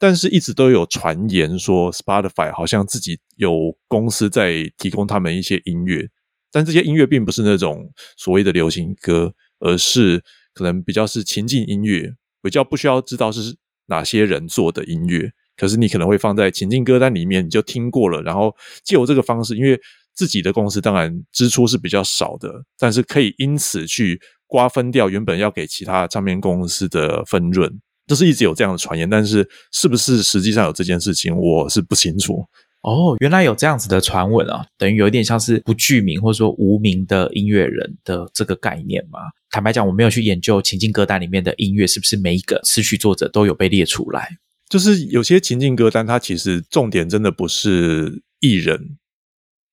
但是，一直都有传言说，Spotify 好像自己有公司在提供他们一些音乐，但这些音乐并不是那种所谓的流行歌，而是可能比较是情境音乐，比较不需要知道是哪些人做的音乐。可是你可能会放在情境歌单里面，你就听过了，然后借由这个方式，因为自己的公司当然支出是比较少的，但是可以因此去瓜分掉原本要给其他唱片公司的分润。就是一直有这样的传言，但是是不是实际上有这件事情，我是不清楚。哦，原来有这样子的传闻啊，等于有一点像是不具名或者说无名的音乐人的这个概念嘛。坦白讲，我没有去研究情境歌单里面的音乐是不是每一个词曲作者都有被列出来。就是有些情境歌单，它其实重点真的不是艺人，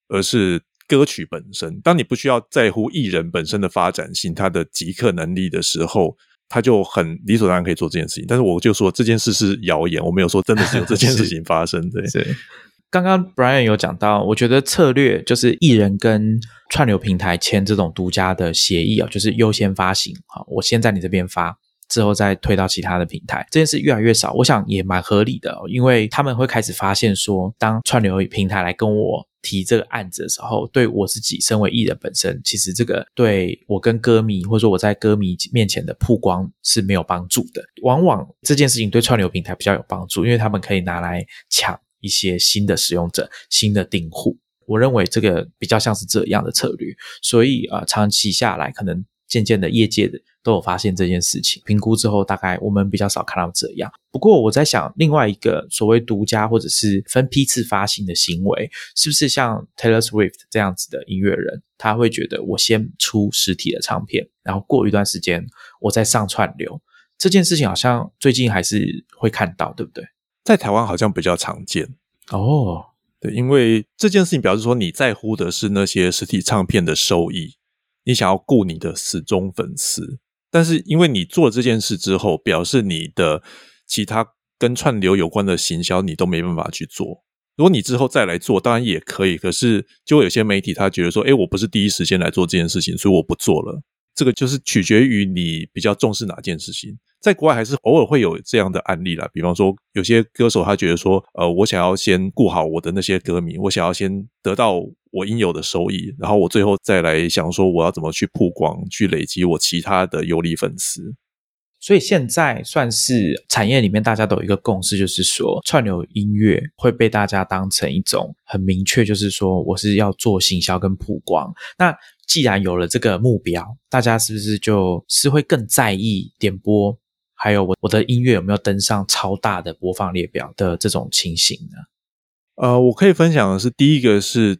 而是歌曲本身。当你不需要在乎艺人本身的发展性、他的即刻能力的时候。他就很理所当然可以做这件事情，但是我就说这件事是谣言，我没有说真的是有这件事情发生。对，刚刚 Brian 有讲到，我觉得策略就是艺人跟串流平台签这种独家的协议啊，就是优先发行，好，我先在你这边发，之后再推到其他的平台。这件事越来越少，我想也蛮合理的，因为他们会开始发现说，当串流平台来跟我。提这个案子的时候，对我自己身为艺人本身，其实这个对我跟歌迷或者说我在歌迷面前的曝光是没有帮助的。往往这件事情对串流平台比较有帮助，因为他们可以拿来抢一些新的使用者、新的订户。我认为这个比较像是这样的策略，所以啊，长期下来可能。渐渐的，业界的都有发现这件事情，评估之后，大概我们比较少看到这样。不过我在想，另外一个所谓独家或者是分批次发行的行为，是不是像 Taylor Swift 这样子的音乐人，他会觉得我先出实体的唱片，然后过一段时间我再上串流？这件事情好像最近还是会看到，对不对？在台湾好像比较常见哦。对，因为这件事情表示说你在乎的是那些实体唱片的收益。你想要顾你的死忠粉丝，但是因为你做了这件事之后，表示你的其他跟串流有关的行销你都没办法去做。如果你之后再来做，当然也可以。可是就有些媒体他觉得说，哎，我不是第一时间来做这件事情，所以我不做了。这个就是取决于你比较重视哪件事情。在国外还是偶尔会有这样的案例啦，比方说有些歌手他觉得说，呃，我想要先顾好我的那些歌迷，我想要先得到我应有的收益，然后我最后再来想说我要怎么去曝光，去累积我其他的有利粉丝。所以现在算是产业里面大家都有一个共识，就是说串流音乐会被大家当成一种很明确，就是说我是要做行销跟曝光。那既然有了这个目标，大家是不是就是会更在意点播？还有我我的音乐有没有登上超大的播放列表的这种情形呢？呃，我可以分享的是，第一个是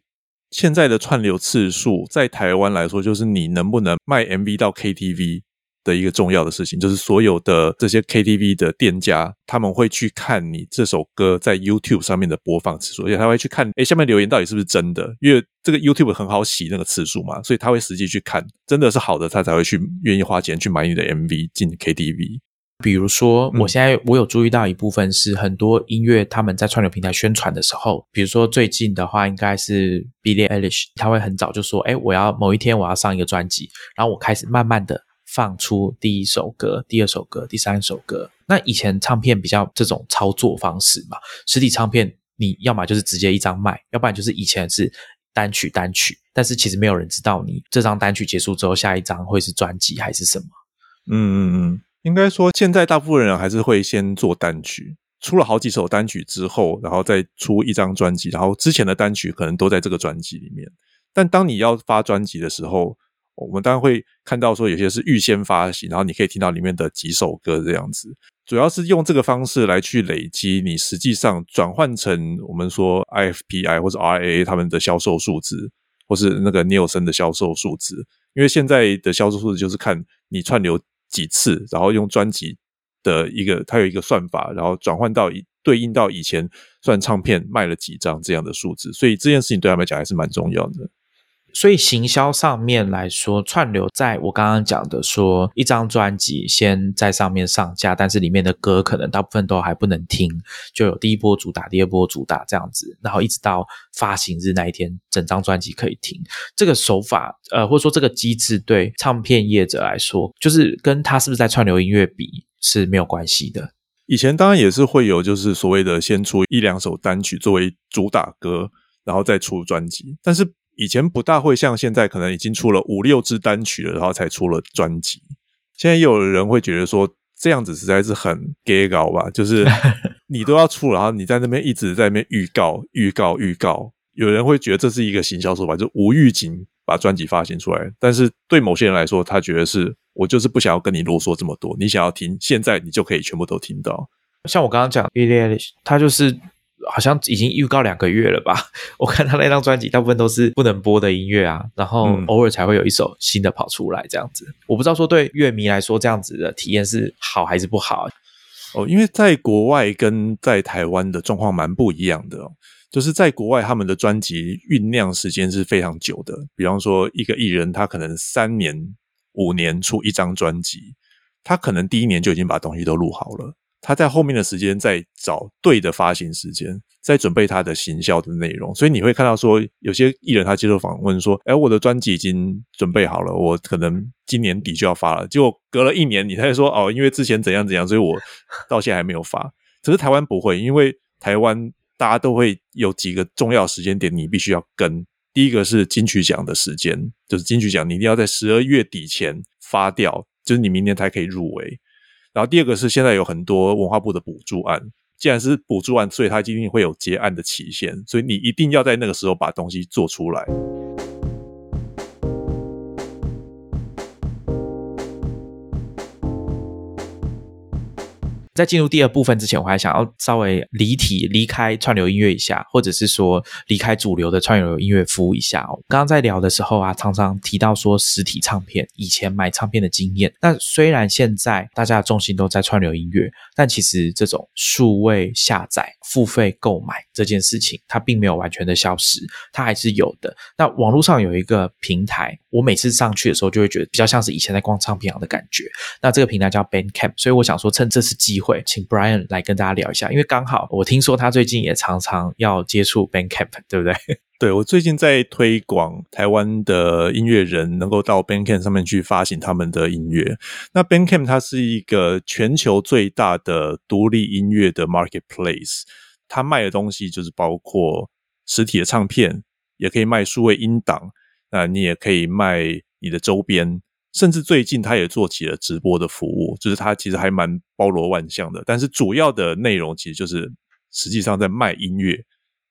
现在的串流次数，在台湾来说，就是你能不能卖 MV 到 KTV 的一个重要的事情，就是所有的这些 KTV 的店家，他们会去看你这首歌在 YouTube 上面的播放次数，而且他会去看，哎，下面留言到底是不是真的，因为这个 YouTube 很好洗那个次数嘛，所以他会实际去看，真的是好的，他才会去愿意花钱去买你的 MV 进 KTV。比如说，我现在我有注意到一部分是很多音乐他们在串流平台宣传的时候，比如说最近的话，应该是 Billie Eilish，他会很早就说：“哎，我要某一天我要上一个专辑。”然后我开始慢慢的放出第一首歌、第二首歌、第三首歌。那以前唱片比较这种操作方式嘛，实体唱片你要么就是直接一张卖，要不然就是以前是单曲单曲，但是其实没有人知道你这张单曲结束之后，下一张会是专辑还是什么。嗯嗯嗯。应该说，现在大部分人还是会先做单曲，出了好几首单曲之后，然后再出一张专辑，然后之前的单曲可能都在这个专辑里面。但当你要发专辑的时候，我们当然会看到说，有些是预先发行，然后你可以听到里面的几首歌这样子。主要是用这个方式来去累积你实际上转换成我们说 IFPI 或者 RAA 他们的销售数字，或是那个尼尔森的销售数字。因为现在的销售数字就是看你串流几次，然后用专辑的一个，它有一个算法，然后转换到对应到以前算唱片卖了几张这样的数字，所以这件事情对他们来讲还是蛮重要的。所以行销上面来说，串流在我刚刚讲的说，一张专辑先在上面上架，但是里面的歌可能大部分都还不能听，就有第一波主打、第二波主打这样子，然后一直到发行日那一天，整张专辑可以听。这个手法，呃，或者说这个机制，对唱片业者来说，就是跟他是不是在串流音乐比是没有关系的。以前当然也是会有，就是所谓的先出一两首单曲作为主打歌，然后再出专辑，但是。以前不大会像现在，可能已经出了五六支单曲了，然后才出了专辑。现在有人会觉得说，这样子实在是很 gay 搞吧？就是 你都要出，然后你在那边一直在那边预告、预告、预告。有人会觉得这是一个行销手法，就无预警把专辑发行出来。但是对某些人来说，他觉得是我就是不想要跟你啰嗦这么多，你想要听，现在你就可以全部都听到。像我刚刚讲 b i l l 他就是。好像已经预告两个月了吧？我看他那张专辑大部分都是不能播的音乐啊，然后偶尔才会有一首新的跑出来这样子。我不知道说对乐迷来说这样子的体验是好还是不好哦。因为在国外跟在台湾的状况蛮不一样的，就是在国外他们的专辑酝酿时间是非常久的。比方说一个艺人，他可能三年、五年出一张专辑，他可能第一年就已经把东西都录好了。他在后面的时间在找对的发行时间，在准备他的行销的内容，所以你会看到说，有些艺人他接受访问说：“哎，我的专辑已经准备好了，我可能今年底就要发了。”结果隔了一年，你才说：“哦，因为之前怎样怎样，所以我到现在还没有发。”可是台湾不会，因为台湾大家都会有几个重要时间点，你必须要跟。第一个是金曲奖的时间，就是金曲奖你一定要在十二月底前发掉，就是你明年才可以入围。然后第二个是现在有很多文化部的补助案，既然是补助案，所以它一定会有结案的期限，所以你一定要在那个时候把东西做出来。在进入第二部分之前，我还想要稍微离题、离开串流音乐一下，或者是说离开主流的串流音乐服务一下哦。刚刚在聊的时候啊，常常提到说实体唱片以前买唱片的经验。那虽然现在大家的重心都在串流音乐，但其实这种数位下载、付费购买这件事情，它并没有完全的消失，它还是有的。那网络上有一个平台，我每次上去的时候就会觉得比较像是以前在逛唱片行的感觉。那这个平台叫 Bandcamp，所以我想说趁这次机会。会请 Brian 来跟大家聊一下，因为刚好我听说他最近也常常要接触 Bandcamp，对不对？对我最近在推广台湾的音乐人能够到 Bandcamp 上面去发行他们的音乐。那 Bandcamp 它是一个全球最大的独立音乐的 marketplace，它卖的东西就是包括实体的唱片，也可以卖数位音档，那你也可以卖你的周边。甚至最近，他也做起了直播的服务，就是他其实还蛮包罗万象的。但是主要的内容其实就是实际上在卖音乐，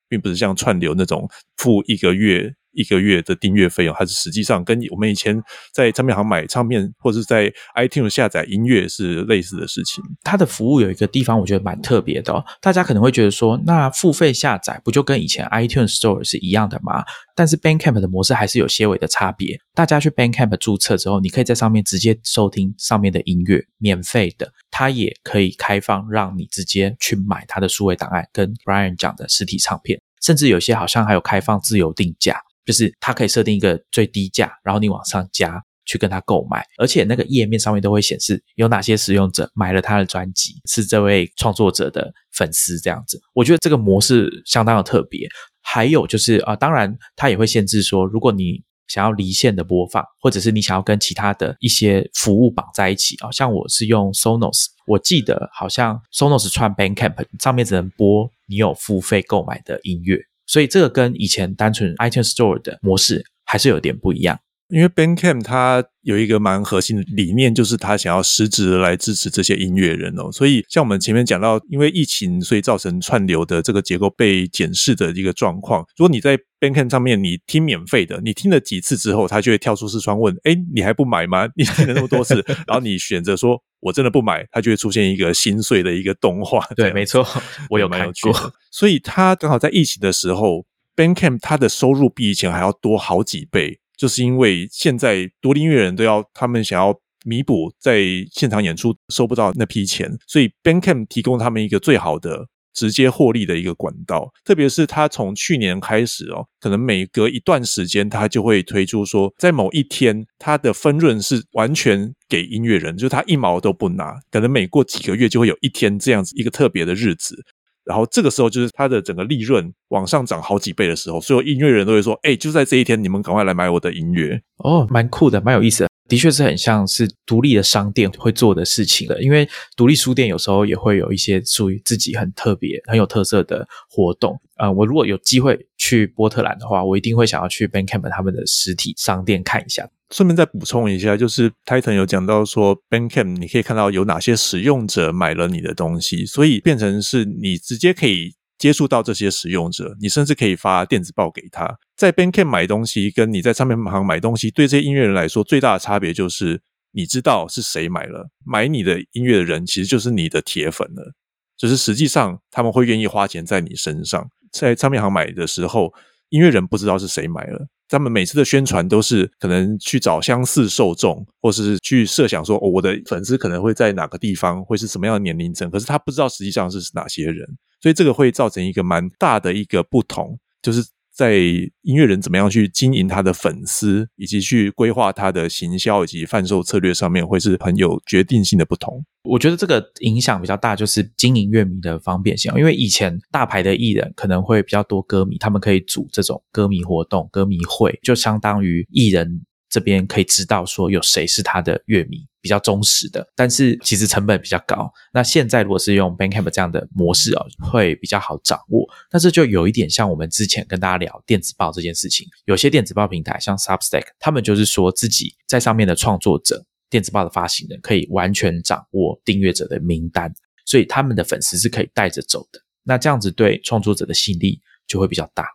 并不是像串流那种付一个月。一个月的订阅费用，还是实际上跟我们以前在唱片行买唱片，或者是在 iTunes 下载音乐是类似的事情。它的服务有一个地方，我觉得蛮特别的。哦。大家可能会觉得说，那付费下载不就跟以前 iTunes Store 是一样的吗？但是 Bandcamp 的模式还是有些微的差别。大家去 Bandcamp 注册之后，你可以在上面直接收听上面的音乐，免费的。它也可以开放让你直接去买它的数位档案，跟 Brian 讲的实体唱片，甚至有些好像还有开放自由定价。就是它可以设定一个最低价，然后你往上加去跟他购买，而且那个页面上面都会显示有哪些使用者买了他的专辑，是这位创作者的粉丝这样子。我觉得这个模式相当的特别。还有就是啊，当然它也会限制说，如果你想要离线的播放，或者是你想要跟其他的一些服务绑在一起啊，像我是用 Sonos，我记得好像 Sonos 串 Bandcamp 上面只能播你有付费购买的音乐。所以这个跟以前单纯 iTunes Store 的模式还是有点不一样。因为 Bandcamp 它有一个蛮核心的理念，就是他想要实质的来支持这些音乐人哦。所以像我们前面讲到，因为疫情，所以造成串流的这个结构被检视的一个状况。如果你在 Bandcamp 上面你听免费的，你听了几次之后，他就会跳出视窗问：“哎，你还不买吗？你听了那么多次，然后你选择说我真的不买，他就会出现一个心碎的一个动画。”对，没错，我有看过。所以他刚好在疫情的时候，Bandcamp 它的收入比以前还要多好几倍。就是因为现在独立音乐人都要，他们想要弥补在现场演出收不到那批钱，所以 Bandcamp 提供他们一个最好的直接获利的一个管道。特别是他从去年开始哦，可能每隔一段时间他就会推出说，在某一天他的分润是完全给音乐人，就是他一毛都不拿。可能每过几个月就会有一天这样子一个特别的日子。然后这个时候就是它的整个利润往上涨好几倍的时候，所有音乐人都会说：“哎，就在这一天，你们赶快来买我的音乐哦，蛮酷的，蛮有意思的，的确是很像是独立的商店会做的事情的。因为独立书店有时候也会有一些属于自己很特别、很有特色的活动。啊，我如果有机会去波特兰的话，我一定会想要去 Bandcamp 他们的实体商店看一下。”顺便再补充一下，就是 Titan 有讲到说，Bandcamp 你可以看到有哪些使用者买了你的东西，所以变成是你直接可以接触到这些使用者，你甚至可以发电子报给他。在 Bandcamp 买东西跟你在唱片行买东西，对这些音乐人来说最大的差别就是你知道是谁买了，买你的音乐的人其实就是你的铁粉了，就是实际上他们会愿意花钱在你身上。在唱片行买的时候，音乐人不知道是谁买了。他们每次的宣传都是可能去找相似受众，或是去设想说，哦，我的粉丝可能会在哪个地方，会是什么样的年龄层。可是他不知道实际上是哪些人，所以这个会造成一个蛮大的一个不同，就是。在音乐人怎么样去经营他的粉丝，以及去规划他的行销以及贩售策略上面，会是很有决定性的不同。我觉得这个影响比较大，就是经营乐迷的方便性。因为以前大牌的艺人可能会比较多歌迷，他们可以组这种歌迷活动、歌迷会，就相当于艺人。这边可以知道说有谁是他的乐迷比较忠实的，但是其实成本比较高。那现在如果是用 Bankcamp 这样的模式哦，会比较好掌握。但是就有一点像我们之前跟大家聊电子报这件事情，有些电子报平台像 Substack，他们就是说自己在上面的创作者、电子报的发行人可以完全掌握订阅者的名单，所以他们的粉丝是可以带着走的。那这样子对创作者的吸引力就会比较大。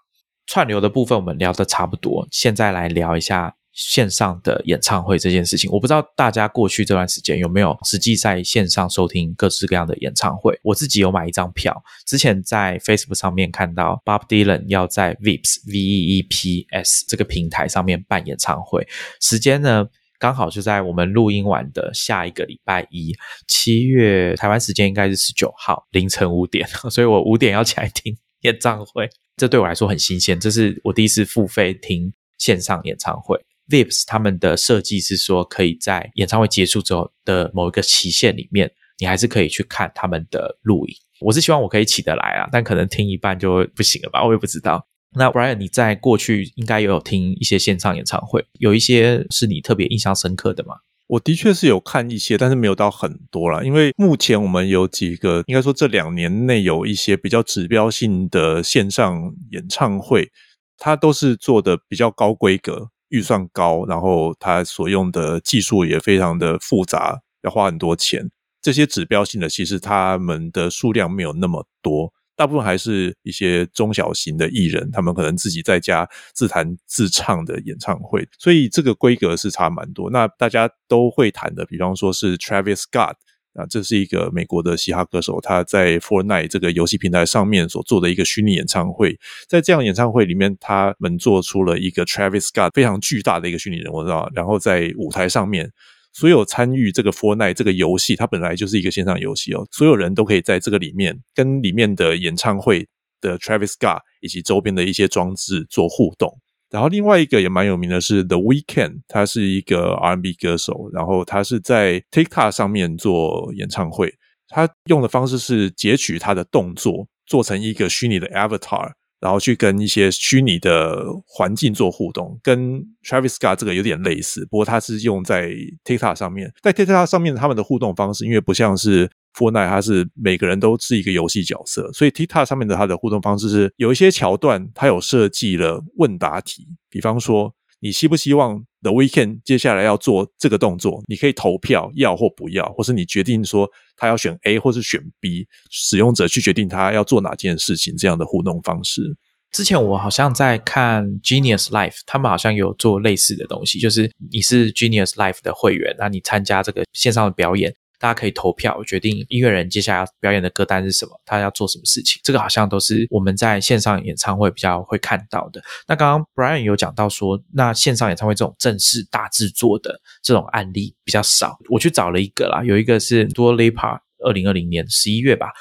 串流的部分我们聊的差不多，现在来聊一下。线上的演唱会这件事情，我不知道大家过去这段时间有没有实际在线上收听各式各样的演唱会。我自己有买一张票，之前在 Facebook 上面看到 Bob Dylan 要在 VIPS V E E P S 这个平台上面办演唱会，时间呢刚好就在我们录音完的下一个礼拜一，七月台湾时间应该是十九号凌晨五点，所以我五点要起来听演唱会，这对我来说很新鲜，这是我第一次付费听线上演唱会。Vips 他们的设计是说，可以在演唱会结束之后的某一个期限里面，你还是可以去看他们的录影。我是希望我可以起得来啊，但可能听一半就不行了吧，我也不知道。那 Brian，你在过去应该也有听一些线上演唱会，有一些是你特别印象深刻的吗？我的确是有看一些，但是没有到很多啦。因为目前我们有几个，应该说这两年内有一些比较指标性的线上演唱会，它都是做的比较高规格。预算高，然后它所用的技术也非常的复杂，要花很多钱。这些指标性的，其实他们的数量没有那么多，大部分还是一些中小型的艺人，他们可能自己在家自弹自唱的演唱会，所以这个规格是差蛮多。那大家都会谈的，比方说是 Travis Scott。啊，这是一个美国的嘻哈歌手，他在 f o r n i t e 这个游戏平台上面所做的一个虚拟演唱会。在这样演唱会里面，他们做出了一个 Travis Scott 非常巨大的一个虚拟人物，知道然后在舞台上面，所有参与这个 f o r n i t e 这个游戏，它本来就是一个线上游戏哦，所有人都可以在这个里面跟里面的演唱会的 Travis Scott 以及周边的一些装置做互动。然后另外一个也蛮有名的是 The Weeknd，他是一个 R&B 歌手，然后他是在 TikTok 上面做演唱会，他用的方式是截取他的动作，做成一个虚拟的 Avatar，然后去跟一些虚拟的环境做互动，跟 Travis Scott 这个有点类似，不过它是用在 TikTok 上面，在 TikTok 上面他们的互动方式，因为不像是。Fortnite 它是每个人都是一个游戏角色，所以 TikTok 上面的它的互动方式是有一些桥段，它有设计了问答题，比方说你希不希望 The weekend 接下来要做这个动作，你可以投票要或不要，或是你决定说他要选 A 或是选 B，使用者去决定他要做哪件事情，这样的互动方式。之前我好像在看 Genius Life，他们好像有做类似的东西，就是你是 Genius Life 的会员，那你参加这个线上的表演。大家可以投票决定音乐人接下来要表演的歌单是什么，他要做什么事情。这个好像都是我们在线上演唱会比较会看到的。那刚刚 Brian 有讲到说，那线上演唱会这种正式大制作的这种案例比较少。我去找了一个啦，有一个是 Dua Lipa，二零二零年十一月吧，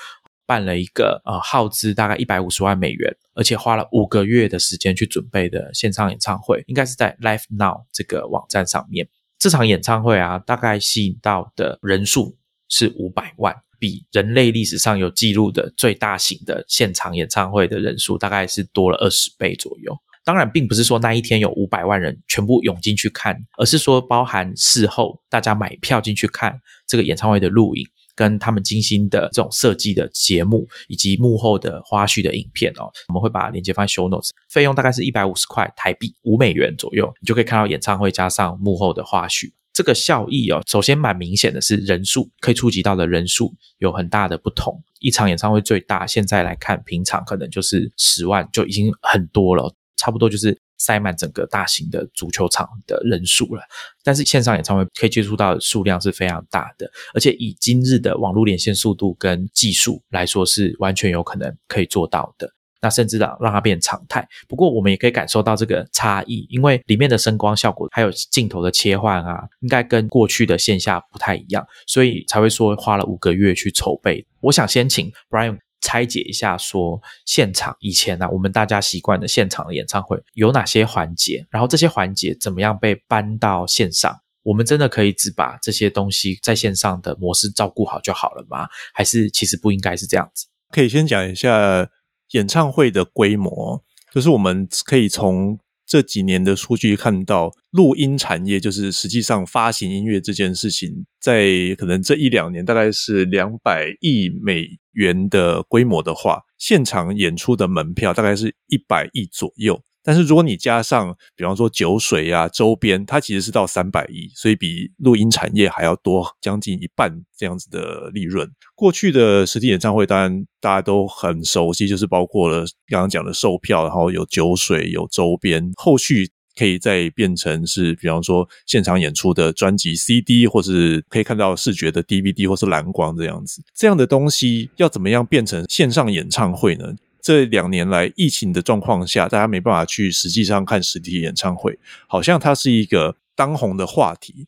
办了一个呃耗资大概一百五十万美元，而且花了五个月的时间去准备的线上演唱会，应该是在 Live Now 这个网站上面。这场演唱会啊，大概吸引到的人数是五百万，比人类历史上有记录的最大型的现场演唱会的人数大概是多了二十倍左右。当然，并不是说那一天有五百万人全部涌进去看，而是说包含事后大家买票进去看这个演唱会的录影。跟他们精心的这种设计的节目，以及幕后的花絮的影片哦，我们会把链接放在 show notes，费用大概是一百五十块台币，五美元左右，你就可以看到演唱会加上幕后的花絮。这个效益哦，首先蛮明显的是人数可以触及到的人数有很大的不同。一场演唱会最大现在来看，平常可能就是十万就已经很多了，差不多就是。塞满整个大型的足球场的人数了，但是线上演唱会可以接触到的数量是非常大的，而且以今日的网络连线速度跟技术来说，是完全有可能可以做到的。那甚至让让它变常态。不过我们也可以感受到这个差异，因为里面的声光效果还有镜头的切换啊，应该跟过去的线下不太一样，所以才会说花了五个月去筹备。我想先请 Brian。拆解一下，说现场以前呢，我们大家习惯的现场的演唱会有哪些环节？然后这些环节怎么样被搬到线上？我们真的可以只把这些东西在线上的模式照顾好就好了吗？还是其实不应该是这样子？可以先讲一下演唱会的规模，就是我们可以从。这几年的数据看到，录音产业就是实际上发行音乐这件事情，在可能这一两年大概是两百亿美元的规模的话，现场演出的门票大概是一百亿左右。但是如果你加上，比方说酒水啊周边，它其实是到三百亿，所以比录音产业还要多将近一半这样子的利润。过去的实体演唱会，当然大家都很熟悉，就是包括了刚刚讲的售票，然后有酒水、有周边，后续可以再变成是，比方说现场演出的专辑 CD，或是可以看到视觉的 DVD 或是蓝光这样子。这样的东西要怎么样变成线上演唱会呢？这两年来疫情的状况下，大家没办法去实际上看实体演唱会，好像它是一个当红的话题。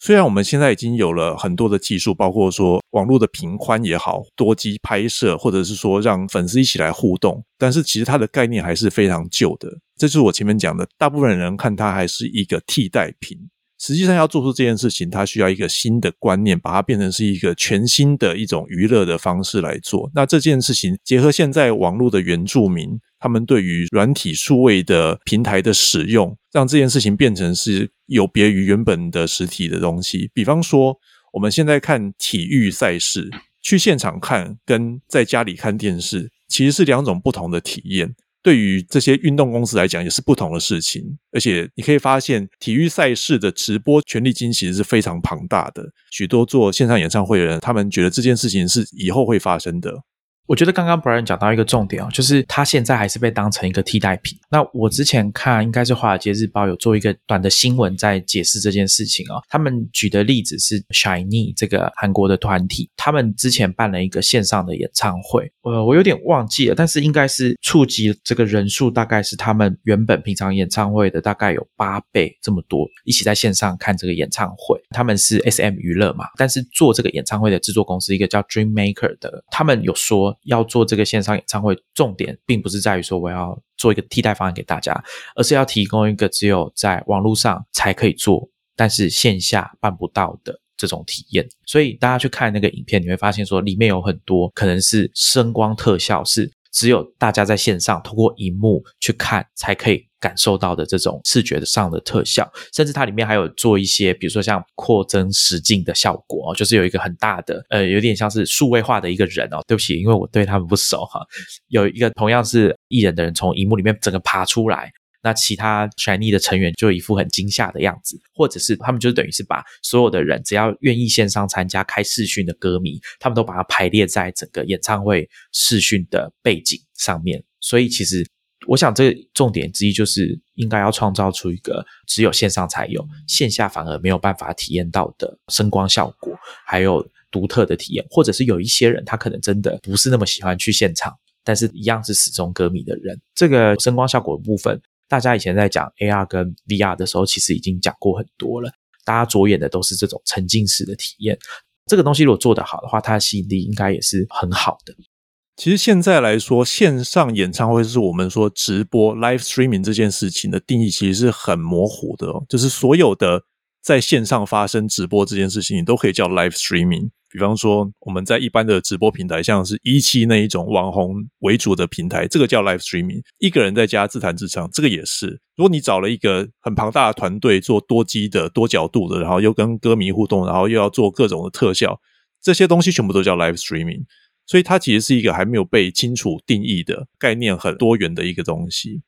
虽然我们现在已经有了很多的技术，包括说网络的频宽也好，多机拍摄，或者是说让粉丝一起来互动，但是其实它的概念还是非常旧的。这就是我前面讲的，大部分人看它还是一个替代品。实际上要做出这件事情，它需要一个新的观念，把它变成是一个全新的一种娱乐的方式来做。那这件事情结合现在网络的原住民，他们对于软体数位的平台的使用，让这件事情变成是有别于原本的实体的东西。比方说，我们现在看体育赛事，去现场看跟在家里看电视，其实是两种不同的体验。对于这些运动公司来讲，也是不同的事情。而且你可以发现，体育赛事的直播权利金其实是非常庞大的。许多做线上演唱会的人，他们觉得这件事情是以后会发生的。我觉得刚刚 Brian 讲到一个重点哦，就是他现在还是被当成一个替代品。那我之前看应该是华尔街日报有做一个短的新闻在解释这件事情哦。他们举的例子是 Shiny 这个韩国的团体，他们之前办了一个线上的演唱会，呃，我有点忘记了，但是应该是触及这个人数大概是他们原本平常演唱会的大概有八倍这么多，一起在线上看这个演唱会。他们是 SM 娱乐嘛，但是做这个演唱会的制作公司一个叫 Dream Maker 的，他们有说。要做这个线上演唱会，重点并不是在于说我要做一个替代方案给大家，而是要提供一个只有在网络上才可以做，但是线下办不到的这种体验。所以大家去看那个影片，你会发现说里面有很多可能是声光特效是。只有大家在线上通过荧幕去看，才可以感受到的这种视觉上的特效，甚至它里面还有做一些，比如说像扩增实境的效果哦，就是有一个很大的，呃，有点像是数位化的一个人哦。对不起，因为我对他们不熟哈。有一个同样是艺人的人从荧幕里面整个爬出来。那其他团内的成员就一副很惊吓的样子，或者是他们就等于是把所有的人只要愿意线上参加开视讯的歌迷，他们都把它排列在整个演唱会视讯的背景上面。所以其实我想，这重点之一就是应该要创造出一个只有线上才有，线下反而没有办法体验到的声光效果，还有独特的体验，或者是有一些人他可能真的不是那么喜欢去现场。但是，一样是始终歌迷的人。这个声光效果的部分，大家以前在讲 AR 跟 VR 的时候，其实已经讲过很多了。大家着眼的都是这种沉浸式的体验。这个东西如果做得好的话，它的吸引力应该也是很好的。其实现在来说，线上演唱会是我们说直播 live streaming 这件事情的定义，其实是很模糊的。就是所有的在线上发生直播这件事情，你都可以叫 live streaming。比方说，我们在一般的直播平台，像是一期那一种网红为主的平台，这个叫 live streaming。一个人在家自弹自唱，这个也是。如果你找了一个很庞大的团队做多机的、多角度的，然后又跟歌迷互动，然后又要做各种的特效，这些东西全部都叫 live streaming。所以它其实是一个还没有被清楚定义的概念，很多元的一个东西。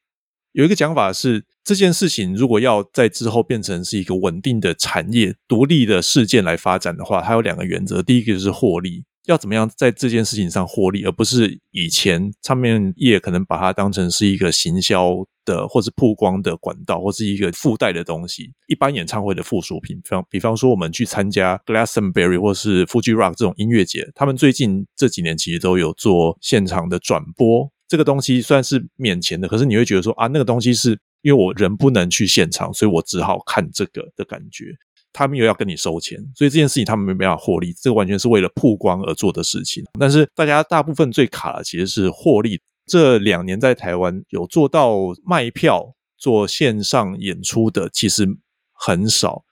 有一个讲法是，这件事情如果要在之后变成是一个稳定的产业、独立的事件来发展的话，它有两个原则。第一个就是获利，要怎么样在这件事情上获利，而不是以前唱片业可能把它当成是一个行销的或是曝光的管道，或是一个附带的东西。一般演唱会的附属品，比方比方说我们去参加 Glastonbury 或是 Fuji Rock 这种音乐节，他们最近这几年其实都有做现场的转播。这个东西算是免钱的，可是你会觉得说啊，那个东西是因为我人不能去现场，所以我只好看这个的感觉。他们又要跟你收钱，所以这件事情他们没办法获利。这个完全是为了曝光而做的事情。但是大家大部分最卡的其实是获利。这两年在台湾有做到卖票做线上演出的，其实很少。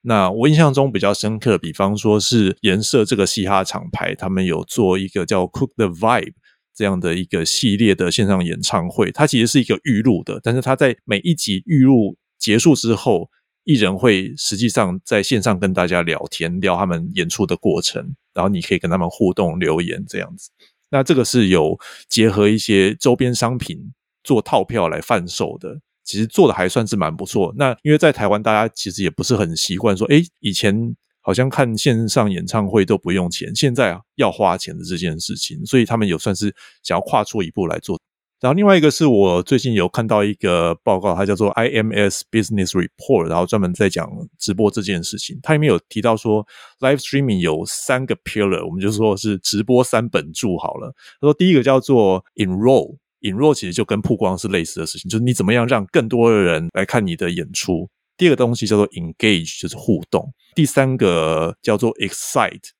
那我印象中比较深刻，比方说是颜色这个嘻哈厂牌，他们有做一个叫 Cook the Vibe。这样的一个系列的线上演唱会，它其实是一个预录的，但是它在每一集预录结束之后，艺人会实际上在线上跟大家聊天，聊他们演出的过程，然后你可以跟他们互动留言这样子。那这个是有结合一些周边商品做套票来贩售的，其实做的还算是蛮不错。那因为在台湾，大家其实也不是很习惯说，哎，以前。好像看线上演唱会都不用钱，现在啊要花钱的这件事情，所以他们有算是想要跨出一步来做。然后另外一个是我最近有看到一个报告，它叫做 IMS Business Report，然后专门在讲直播这件事情。它里面有提到说，live streaming 有三个 pillar，我们就说是直播三本柱好了。他说第一个叫做 enroll，enroll 其实就跟曝光是类似的事情，就是你怎么样让更多的人来看你的演出。第二个东西叫做 engage，就是互动。第三个叫做 excite。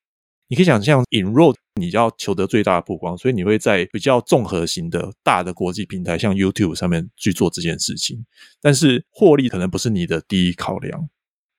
你可以想象 enroll，你要求得最大的曝光，所以你会在比较综合型的大的国际平台，像 YouTube 上面去做这件事情。但是获利可能不是你的第一考量。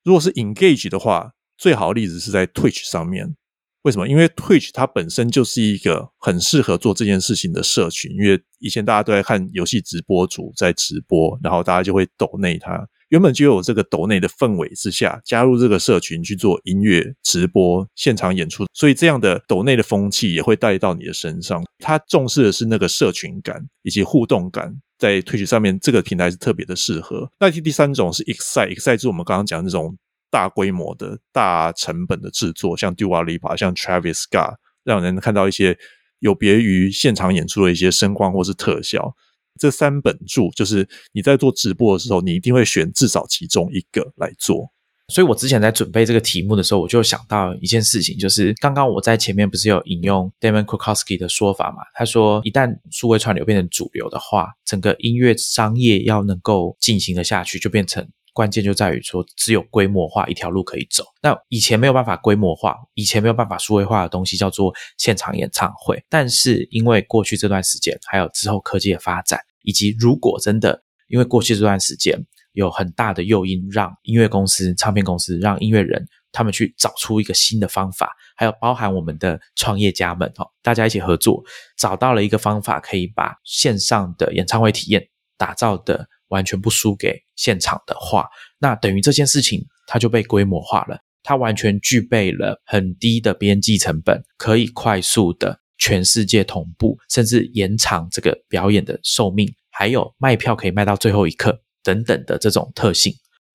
如果是 engage 的话，最好的例子是在 Twitch 上面。为什么？因为 Twitch 它本身就是一个很适合做这件事情的社群。因为以前大家都在看游戏直播主在直播，然后大家就会抖内他。原本就有这个抖内的氛围之下，加入这个社群去做音乐直播、现场演出，所以这样的抖内的风气也会带到你的身上。他重视的是那个社群感以及互动感，在推许上面这个平台是特别的适合。那第第三种是 Excite，Excite 是我们刚刚讲那种大规模的大成本的制作，像 Dua Lipa、像 Travis Scott，让人看到一些有别于现场演出的一些声光或是特效。这三本著就是你在做直播的时候，你一定会选至少其中一个来做。所以我之前在准备这个题目的时候，我就想到一件事情，就是刚刚我在前面不是有引用 Damon Krukowski 的说法嘛？他说，一旦数位串流变成主流的话，整个音乐商业要能够进行的下去，就变成关键就在于说，只有规模化一条路可以走。那以前没有办法规模化，以前没有办法数位化的东西叫做现场演唱会。但是因为过去这段时间，还有之后科技的发展。以及，如果真的因为过去这段时间有很大的诱因，让音乐公司、唱片公司、让音乐人他们去找出一个新的方法，还有包含我们的创业家们哈，大家一起合作，找到了一个方法，可以把线上的演唱会体验打造的完全不输给现场的话，那等于这件事情它就被规模化了，它完全具备了很低的边际成本，可以快速的。全世界同步，甚至延长这个表演的寿命，还有卖票可以卖到最后一刻，等等的这种特性。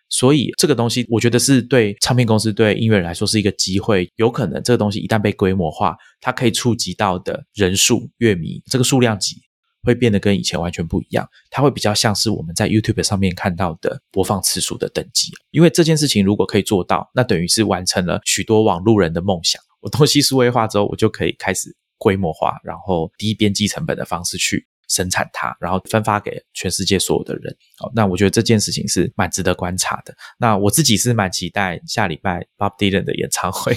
所以这个东西，我觉得是对唱片公司、对音乐人来说是一个机会。有可能这个东西一旦被规模化，它可以触及到的人数、乐迷这个数量级会变得跟以前完全不一样。它会比较像是我们在 YouTube 上面看到的播放次数的等级。因为这件事情如果可以做到，那等于是完成了许多网路人的梦想。我东西数位化之后，我就可以开始规模化，然后低边际成本的方式去。生产它，然后分发给全世界所有的人。好，那我觉得这件事情是蛮值得观察的。那我自己是蛮期待下礼拜 Bob Dylan 的演唱会。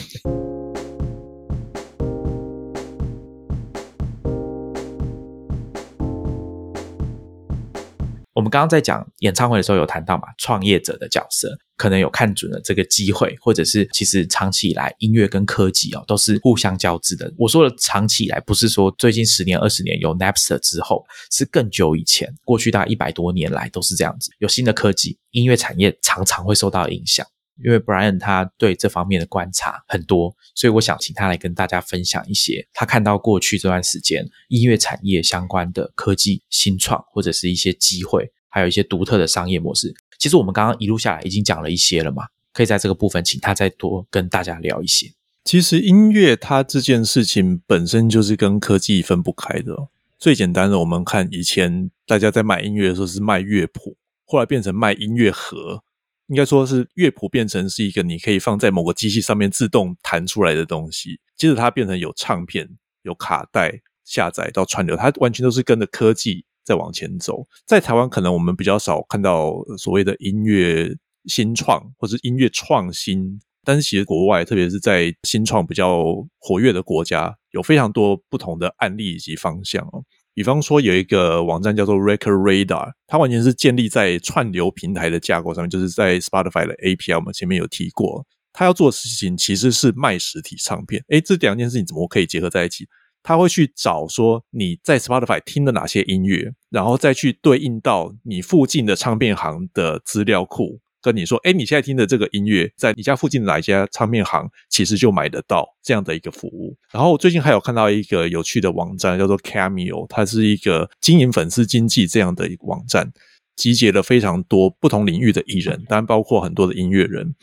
我们刚刚在讲演唱会的时候有谈到嘛，创业者的角色可能有看准了这个机会，或者是其实长期以来音乐跟科技哦都是互相交织的。我说的长期以来，不是说最近十年、二十年有 Napster 之后，是更久以前，过去大概一百多年来都是这样子。有新的科技，音乐产业常常会受到影响。因为 Brian 他对这方面的观察很多，所以我想请他来跟大家分享一些他看到过去这段时间音乐产业相关的科技新创，或者是一些机会，还有一些独特的商业模式。其实我们刚刚一路下来已经讲了一些了嘛，可以在这个部分请他再多跟大家聊一些。其实音乐它这件事情本身就是跟科技分不开的。最简单的，我们看以前大家在卖音乐的时候是卖乐谱，后来变成卖音乐盒。应该说是乐谱变成是一个你可以放在某个机器上面自动弹出来的东西，接着它变成有唱片、有卡带下载到串流，它完全都是跟着科技在往前走。在台湾可能我们比较少看到所谓的音乐新创或者音乐创新，但是其实国外，特别是在新创比较活跃的国家，有非常多不同的案例以及方向哦。比方说，有一个网站叫做 Record Radar，它完全是建立在串流平台的架构上面，就是在 Spotify 的 API，我们前面有提过。它要做的事情其实是卖实体唱片。诶，这两件事情怎么可以结合在一起？他会去找说你在 Spotify 听的哪些音乐，然后再去对应到你附近的唱片行的资料库。跟你说，哎，你现在听的这个音乐，在你家附近哪一家唱片行，其实就买得到这样的一个服务。然后最近还有看到一个有趣的网站，叫做 Cameo，它是一个经营粉丝经济这样的一个网站，集结了非常多不同领域的艺人，当然包括很多的音乐人。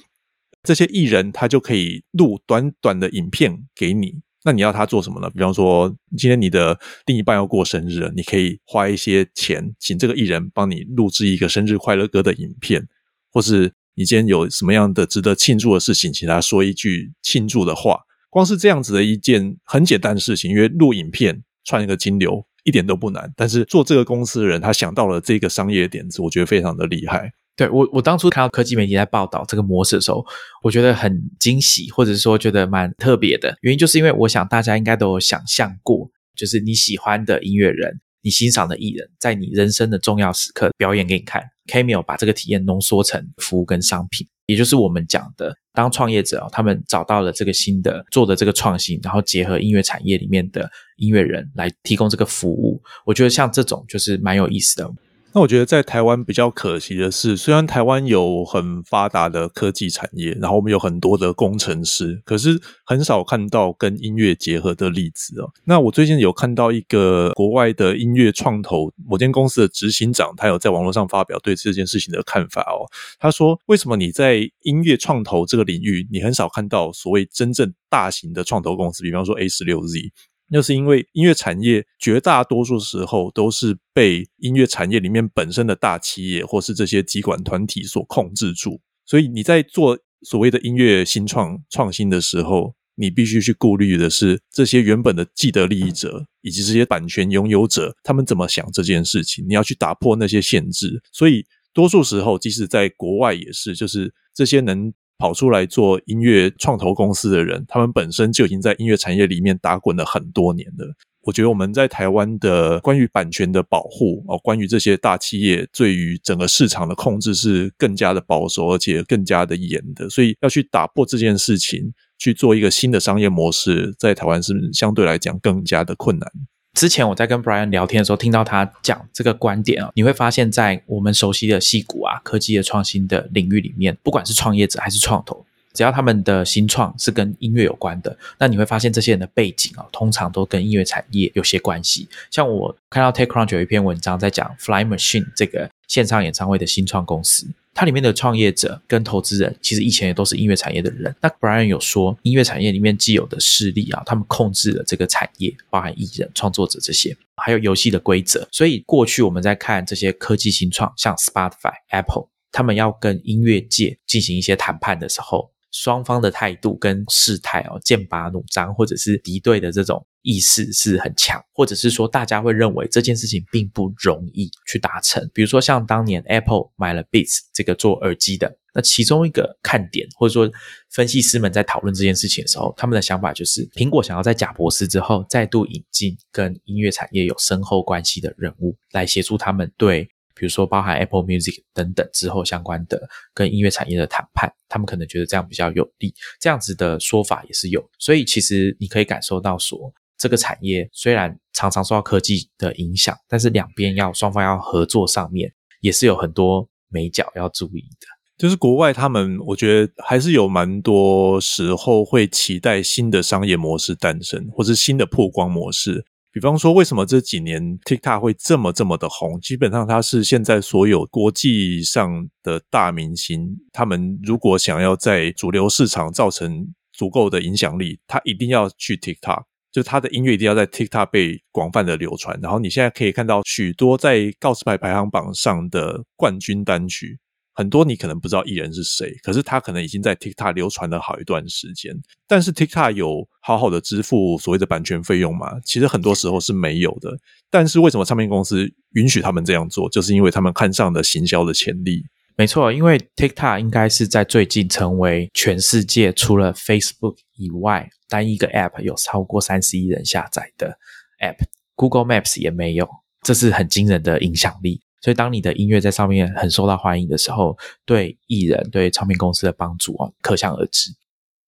这些艺人他就可以录短短的影片给你，那你要他做什么呢？比方说，今天你的另一半要过生日了，你可以花一些钱请这个艺人帮你录制一个生日快乐歌的影片。或是你今天有什么样的值得庆祝的事情，请他说一句庆祝的话。光是这样子的一件很简单的事情，因为录影片串一个金流一点都不难。但是做这个公司的人，他想到了这个商业点子，我觉得非常的厉害。对我，我当初看到科技媒体在报道这个模式的时候，我觉得很惊喜，或者说觉得蛮特别的。原因就是因为我想大家应该都有想象过，就是你喜欢的音乐人。你欣赏的艺人，在你人生的重要时刻表演给你看。Cameo 把这个体验浓缩成服务跟商品，也就是我们讲的，当创业者他们找到了这个新的做的这个创新，然后结合音乐产业里面的音乐人来提供这个服务。我觉得像这种就是蛮有意思的。那我觉得在台湾比较可惜的是，虽然台湾有很发达的科技产业，然后我们有很多的工程师，可是很少看到跟音乐结合的例子哦。那我最近有看到一个国外的音乐创投某间公司的执行长，他有在网络上发表对这件事情的看法哦。他说：“为什么你在音乐创投这个领域，你很少看到所谓真正大型的创投公司，比方说 A 十六 Z？” 那是因为音乐产业绝大多数时候都是被音乐产业里面本身的大企业或是这些集管团体所控制住，所以你在做所谓的音乐新创创新的时候，你必须去顾虑的是这些原本的既得利益者以及这些版权拥有者他们怎么想这件事情，你要去打破那些限制。所以多数时候，即使在国外也是，就是这些能。跑出来做音乐创投公司的人，他们本身就已经在音乐产业里面打滚了很多年了。我觉得我们在台湾的关于版权的保护哦，关于这些大企业对于整个市场的控制是更加的保守，而且更加的严的。所以要去打破这件事情，去做一个新的商业模式，在台湾是相对来讲更加的困难。之前我在跟 Brian 聊天的时候，听到他讲这个观点啊，你会发现在我们熟悉的戏骨啊、科技的创新的领域里面，不管是创业者还是创投，只要他们的新创是跟音乐有关的，那你会发现这些人的背景啊，通常都跟音乐产业有些关系。像我看到 TechCrunch 有一篇文章在讲 Fly Machine 这个线上演唱会的新创公司。它里面的创业者跟投资人，其实以前也都是音乐产业的人。那 Brian 有说，音乐产业里面既有的势力啊，他们控制了这个产业，包含艺人、创作者这些，还有游戏的规则。所以过去我们在看这些科技新创，像 Spotify、Apple，他们要跟音乐界进行一些谈判的时候。双方的态度跟事态哦，剑拔弩张，或者是敌对的这种意识是很强，或者是说大家会认为这件事情并不容易去达成。比如说像当年 Apple 买了 Beats 这个做耳机的，那其中一个看点，或者说分析师们在讨论这件事情的时候，他们的想法就是，苹果想要在贾博士之后再度引进跟音乐产业有深厚关系的人物，来协助他们对。比如说，包含 Apple Music 等等之后相关的跟音乐产业的谈判，他们可能觉得这样比较有利，这样子的说法也是有。所以其实你可以感受到，说这个产业虽然常常受到科技的影响，但是两边要双方要合作上面，也是有很多美角要注意的。就是国外他们，我觉得还是有蛮多时候会期待新的商业模式诞生，或是新的曝光模式。比方说，为什么这几年 TikTok 会这么这么的红？基本上，它是现在所有国际上的大明星，他们如果想要在主流市场造成足够的影响力，他一定要去 TikTok，就他的音乐一定要在 TikTok 被广泛的流传。然后，你现在可以看到许多在告示牌排行榜上的冠军单曲。很多你可能不知道艺人是谁，可是他可能已经在 TikTok 流传了好一段时间。但是 TikTok 有好好的支付所谓的版权费用吗？其实很多时候是没有的。但是为什么唱片公司允许他们这样做？就是因为他们看上了行销的潜力。没错，因为 TikTok 应该是在最近成为全世界除了 Facebook 以外单一个 App 有超过三十亿人下载的 App，Google Maps 也没有，这是很惊人的影响力。所以，当你的音乐在上面很受到欢迎的时候，对艺人、对唱片公司的帮助啊，可想而知。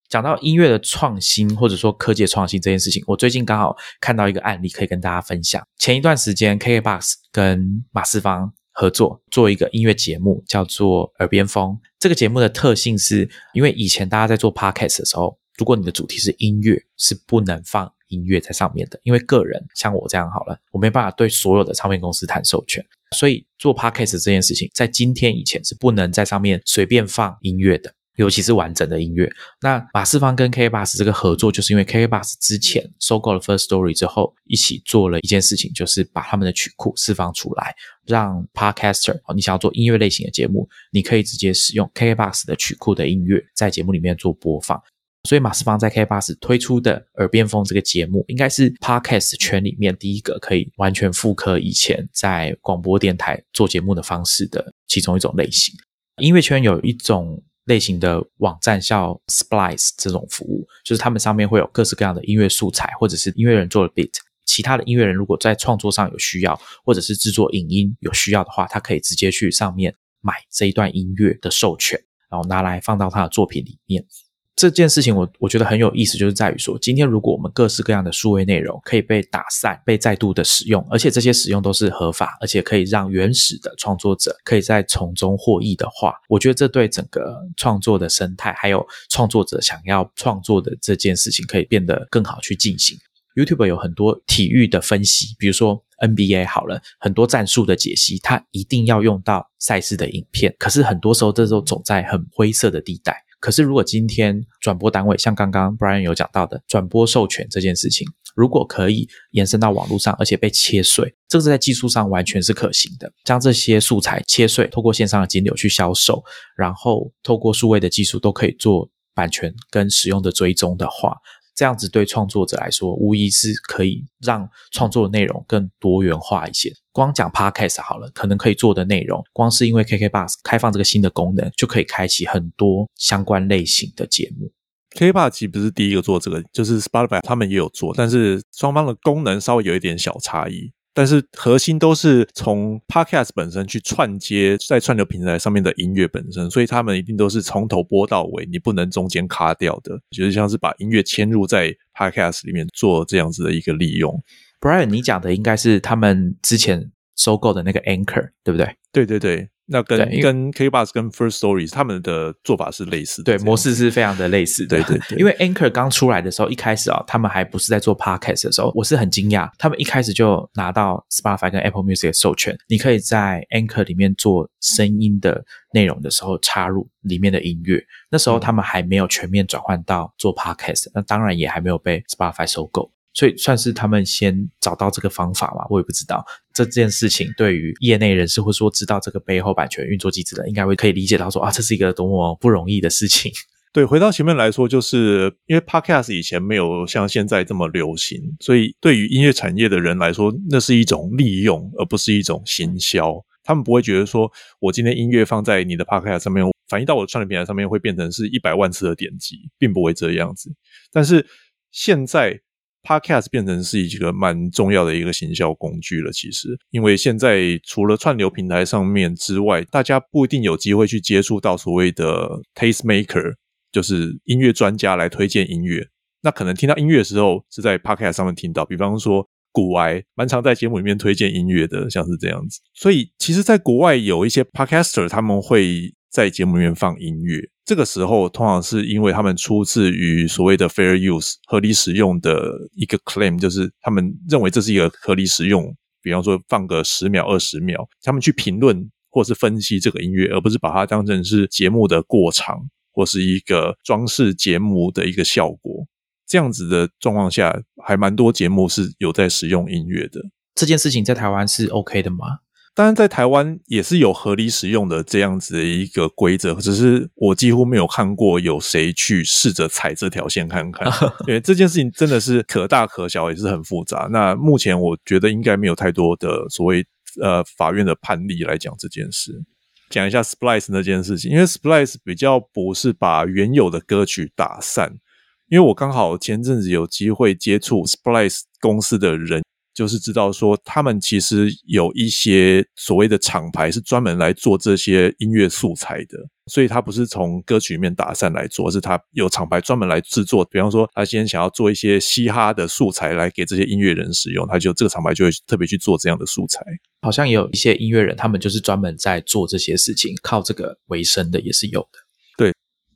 讲到音乐的创新，或者说科技创新这件事情，我最近刚好看到一个案例，可以跟大家分享。前一段时间，KKBOX 跟马四方合作做一个音乐节目，叫做《耳边风》。这个节目的特性是，因为以前大家在做 Podcast 的时候，如果你的主题是音乐，是不能放音乐在上面的，因为个人像我这样好了，我没办法对所有的唱片公司谈授权。所以做 podcast 这件事情，在今天以前是不能在上面随便放音乐的，尤其是完整的音乐。那马世芳跟 K b u s 这个合作，就是因为 K b u s 之前收购了 First Story 之后，一起做了一件事情，就是把他们的曲库释放出来，让 podcaster，你想要做音乐类型的节目，你可以直接使用 K b u s 的曲库的音乐，在节目里面做播放。所以马斯邦在 K 八十推出的《耳边风》这个节目，应该是 Podcast 圈里面第一个可以完全复刻以前在广播电台做节目的方式的其中一种类型。音乐圈有一种类型的网站叫 Splice 这种服务，就是他们上面会有各式各样的音乐素材，或者是音乐人做的 beat。其他的音乐人如果在创作上有需要，或者是制作影音有需要的话，他可以直接去上面买这一段音乐的授权，然后拿来放到他的作品里面。这件事情我我觉得很有意思，就是在于说，今天如果我们各式各样的数位内容可以被打散、被再度的使用，而且这些使用都是合法，而且可以让原始的创作者可以在从中获益的话，我觉得这对整个创作的生态，还有创作者想要创作的这件事情，可以变得更好去进行。YouTube 有很多体育的分析，比如说 NBA 好了，很多战术的解析，它一定要用到赛事的影片，可是很多时候这都走在很灰色的地带。可是，如果今天转播单位像刚刚 Brian 有讲到的转播授权这件事情，如果可以延伸到网络上，而且被切碎，这个是在技术上完全是可行的。将这些素材切碎，透过线上的金流去销售，然后透过数位的技术都可以做版权跟使用的追踪的话。这样子对创作者来说，无疑是可以让创作的内容更多元化一些。光讲 podcast 好了，可能可以做的内容，光是因为 KKBox 开放这个新的功能，就可以开启很多相关类型的节目。KKBox 其实不是第一个做这个，就是 Spotify 他们也有做，但是双方的功能稍微有一点小差异。但是核心都是从 Podcast 本身去串接在串流平台上面的音乐本身，所以他们一定都是从头播到尾，你不能中间卡掉的。就是像是把音乐嵌入在 Podcast 里面做这样子的一个利用。Brian，你讲的应该是他们之前收购的那个 Anchor，对不对？对对对，那跟跟 K Bus 跟 First Stories 他们的做法是类似的，对，模式是非常的类似的。对对对因为 Anchor 刚出来的时候，一开始啊、他们还不是在做 Podcast 的时候，我是很惊讶，他们一开始就拿到 Spotify 跟 Apple Music 的授权，你可以在 Anchor 里面做声音的内容的时候插入里面的音乐。那时候他们还没有全面转换到做 Podcast，那当然也还没有被 Spotify 收购。所以算是他们先找到这个方法嘛，我也不知道这件事情对于业内人士或说知道这个背后版权运作机制的，应该会可以理解到说啊，这是一个多么不容易的事情。对，回到前面来说，就是因为 Podcast 以前没有像现在这么流行，所以对于音乐产业的人来说，那是一种利用，而不是一种行销。他们不会觉得说，我今天音乐放在你的 Podcast 上面，反映到我的串流平台上面会变成是一百万次的点击，并不会这样子。但是现在 Podcast 变成是一个蛮重要的一个行销工具了。其实，因为现在除了串流平台上面之外，大家不一定有机会去接触到所谓的 taste maker，就是音乐专家来推荐音乐。那可能听到音乐的时候是在 Podcast 上面听到，比方说古癌蛮常在节目里面推荐音乐的，像是这样子。所以，其实，在国外有一些 Podcaster 他们会在节目里面放音乐。这个时候，通常是因为他们出自于所谓的 fair use 合理使用的一个 claim，就是他们认为这是一个合理使用。比方说，放个十秒、二十秒，他们去评论或是分析这个音乐，而不是把它当成是节目的过场或是一个装饰节目的一个效果。这样子的状况下，还蛮多节目是有在使用音乐的。这件事情在台湾是 OK 的吗？当然，在台湾也是有合理使用的这样子的一个规则，只是我几乎没有看过有谁去试着踩这条线看看。因为这件事情真的是可大可小，也是很复杂。那目前我觉得应该没有太多的所谓呃法院的判例来讲这件事。讲一下 Splice 那件事情，因为 Splice 比较不是把原有的歌曲打散，因为我刚好前阵子有机会接触 Splice 公司的人。就是知道说，他们其实有一些所谓的厂牌是专门来做这些音乐素材的，所以他不是从歌曲里面打散来做，而是他有厂牌专门来制作。比方说，他今天想要做一些嘻哈的素材来给这些音乐人使用，他就这个厂牌就会特别去做这样的素材。好像也有一些音乐人，他们就是专门在做这些事情，靠这个为生的也是有的。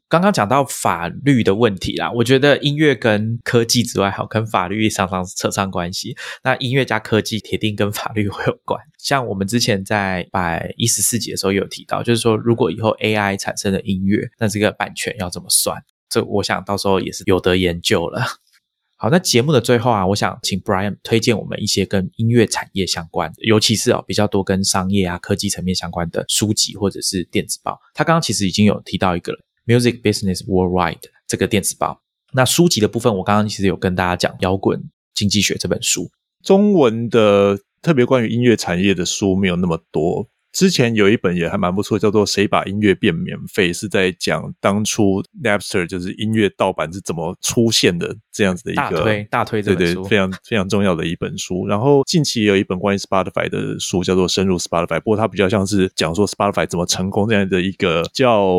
刚刚讲到法律的问题啦，我觉得音乐跟科技之外，好跟法律常常扯上关系。那音乐加科技，铁定跟法律会有关。像我们之前在百一十四集的时候有提到，就是说，如果以后 AI 产生的音乐，那这个版权要怎么算？这我想到时候也是有得研究了。好，那节目的最后啊，我想请 Brian 推荐我们一些跟音乐产业相关的，尤其是哦比较多跟商业啊、科技层面相关的书籍或者是电子报。他刚刚其实已经有提到一个了。Music Business Worldwide 这个电子报，那书籍的部分，我刚刚其实有跟大家讲《摇滚经济学》这本书。中文的特别关于音乐产业的书没有那么多，之前有一本也还蛮不错，叫做《谁把音乐变免费》，是在讲当初 Napster 就是音乐盗版是怎么出现的这样子的一个大推大推这对对非常非常重要的一本书。然后近期有一本关于 Spotify 的书，叫做《深入 Spotify》，不过它比较像是讲说 Spotify 怎么成功这样的一个叫。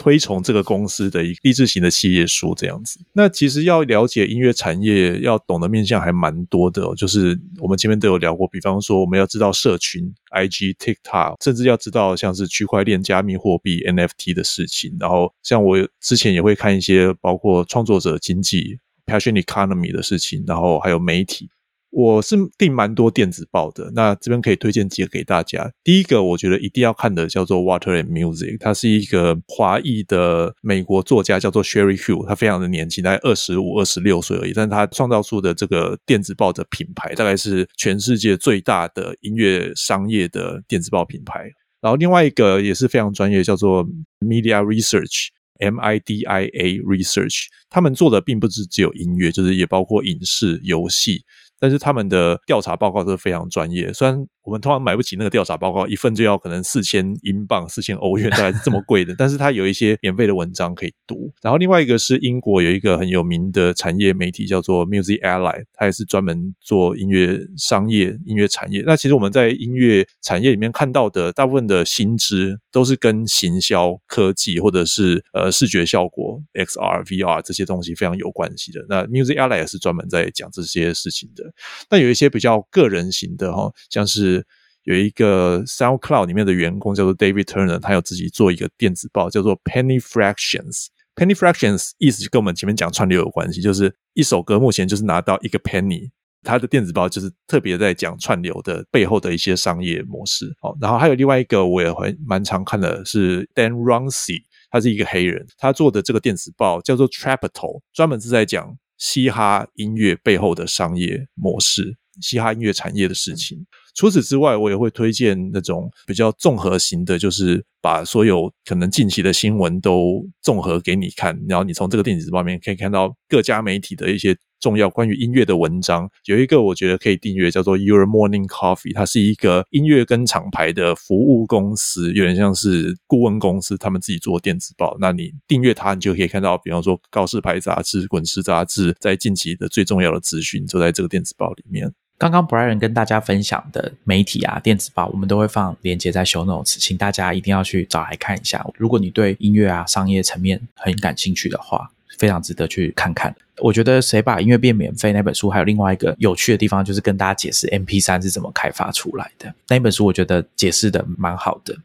推崇这个公司的一励志型的企业书这样子，那其实要了解音乐产业，要懂的面向还蛮多的。就是我们前面都有聊过，比方说我们要知道社群、IG、TikTok，甚至要知道像是区块链、加密货币、NFT 的事情。然后像我之前也会看一些包括创作者经济 （Passion Economy） 的事情，然后还有媒体。我是订蛮多电子报的，那这边可以推荐几个给大家。第一个，我觉得一定要看的叫做《Water and Music》，它是一个华裔的美国作家，叫做 Sherry Hugh，他非常的年轻，大概二十五、二十六岁而已，但是他创造出的这个电子报的品牌，大概是全世界最大的音乐商业的电子报品牌。然后另外一个也是非常专业，叫做 Media Research，M I D I A Research，他们做的并不是只有音乐，就是也包括影视、游戏。但是他们的调查报告都是非常专业，虽然我们通常买不起那个调查报告，一份就要可能四千英镑、四千欧元，大概是这么贵的。但是它有一些免费的文章可以读。然后另外一个是英国有一个很有名的产业媒体叫做 Music Ally，它也是专门做音乐商业、音乐产业。那其实我们在音乐产业里面看到的大部分的薪资都是跟行销、科技或者是呃视觉效果 XR、VR 这些东西非常有关系的。那 Music Ally 也是专门在讲这些事情的。那有一些比较个人型的哈，像是。有一个 SoundCloud 里面的员工叫做 David Turner，他有自己做一个电子报，叫做 Penny Fractions。Penny Fractions 意思就跟我们前面讲串流有关系，就是一首歌目前就是拿到一个 penny。他的电子报就是特别在讲串流的背后的一些商业模式。哦，然后还有另外一个我也会蛮常看的是 Dan Runcie，他是一个黑人，他做的这个电子报叫做 Trapital，专门是在讲嘻哈音乐背后的商业模式。嘻哈音乐产业的事情。除此之外，我也会推荐那种比较综合型的，就是把所有可能近期的新闻都综合给你看，然后你从这个电子报里面可以看到各家媒体的一些重要关于音乐的文章。有一个我觉得可以订阅，叫做 Your Morning Coffee，它是一个音乐跟厂牌的服务公司，有点像是顾问公司，他们自己做电子报。那你订阅它，你就可以看到，比方说告示牌杂志、滚石杂志在近期的最重要的资讯，就在这个电子报里面。刚刚 Brian 跟大家分享的媒体啊、电子报，我们都会放链接在 Show Notes，请大家一定要去找来看一下。如果你对音乐啊、商业层面很感兴趣的话，非常值得去看看。我觉得《谁把音乐变免费》那本书还有另外一个有趣的地方，就是跟大家解释 MP3 是怎么开发出来的。那一本书我觉得解释的蛮好的。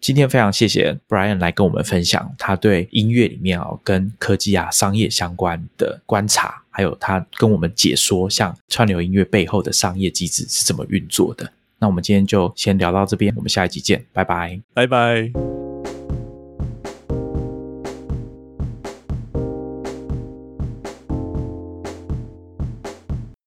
今天非常谢谢 Brian 来跟我们分享他对音乐里面哦跟科技啊商业相关的观察，还有他跟我们解说像串流音乐背后的商业机制是怎么运作的。那我们今天就先聊到这边，我们下一集见，拜拜，拜拜。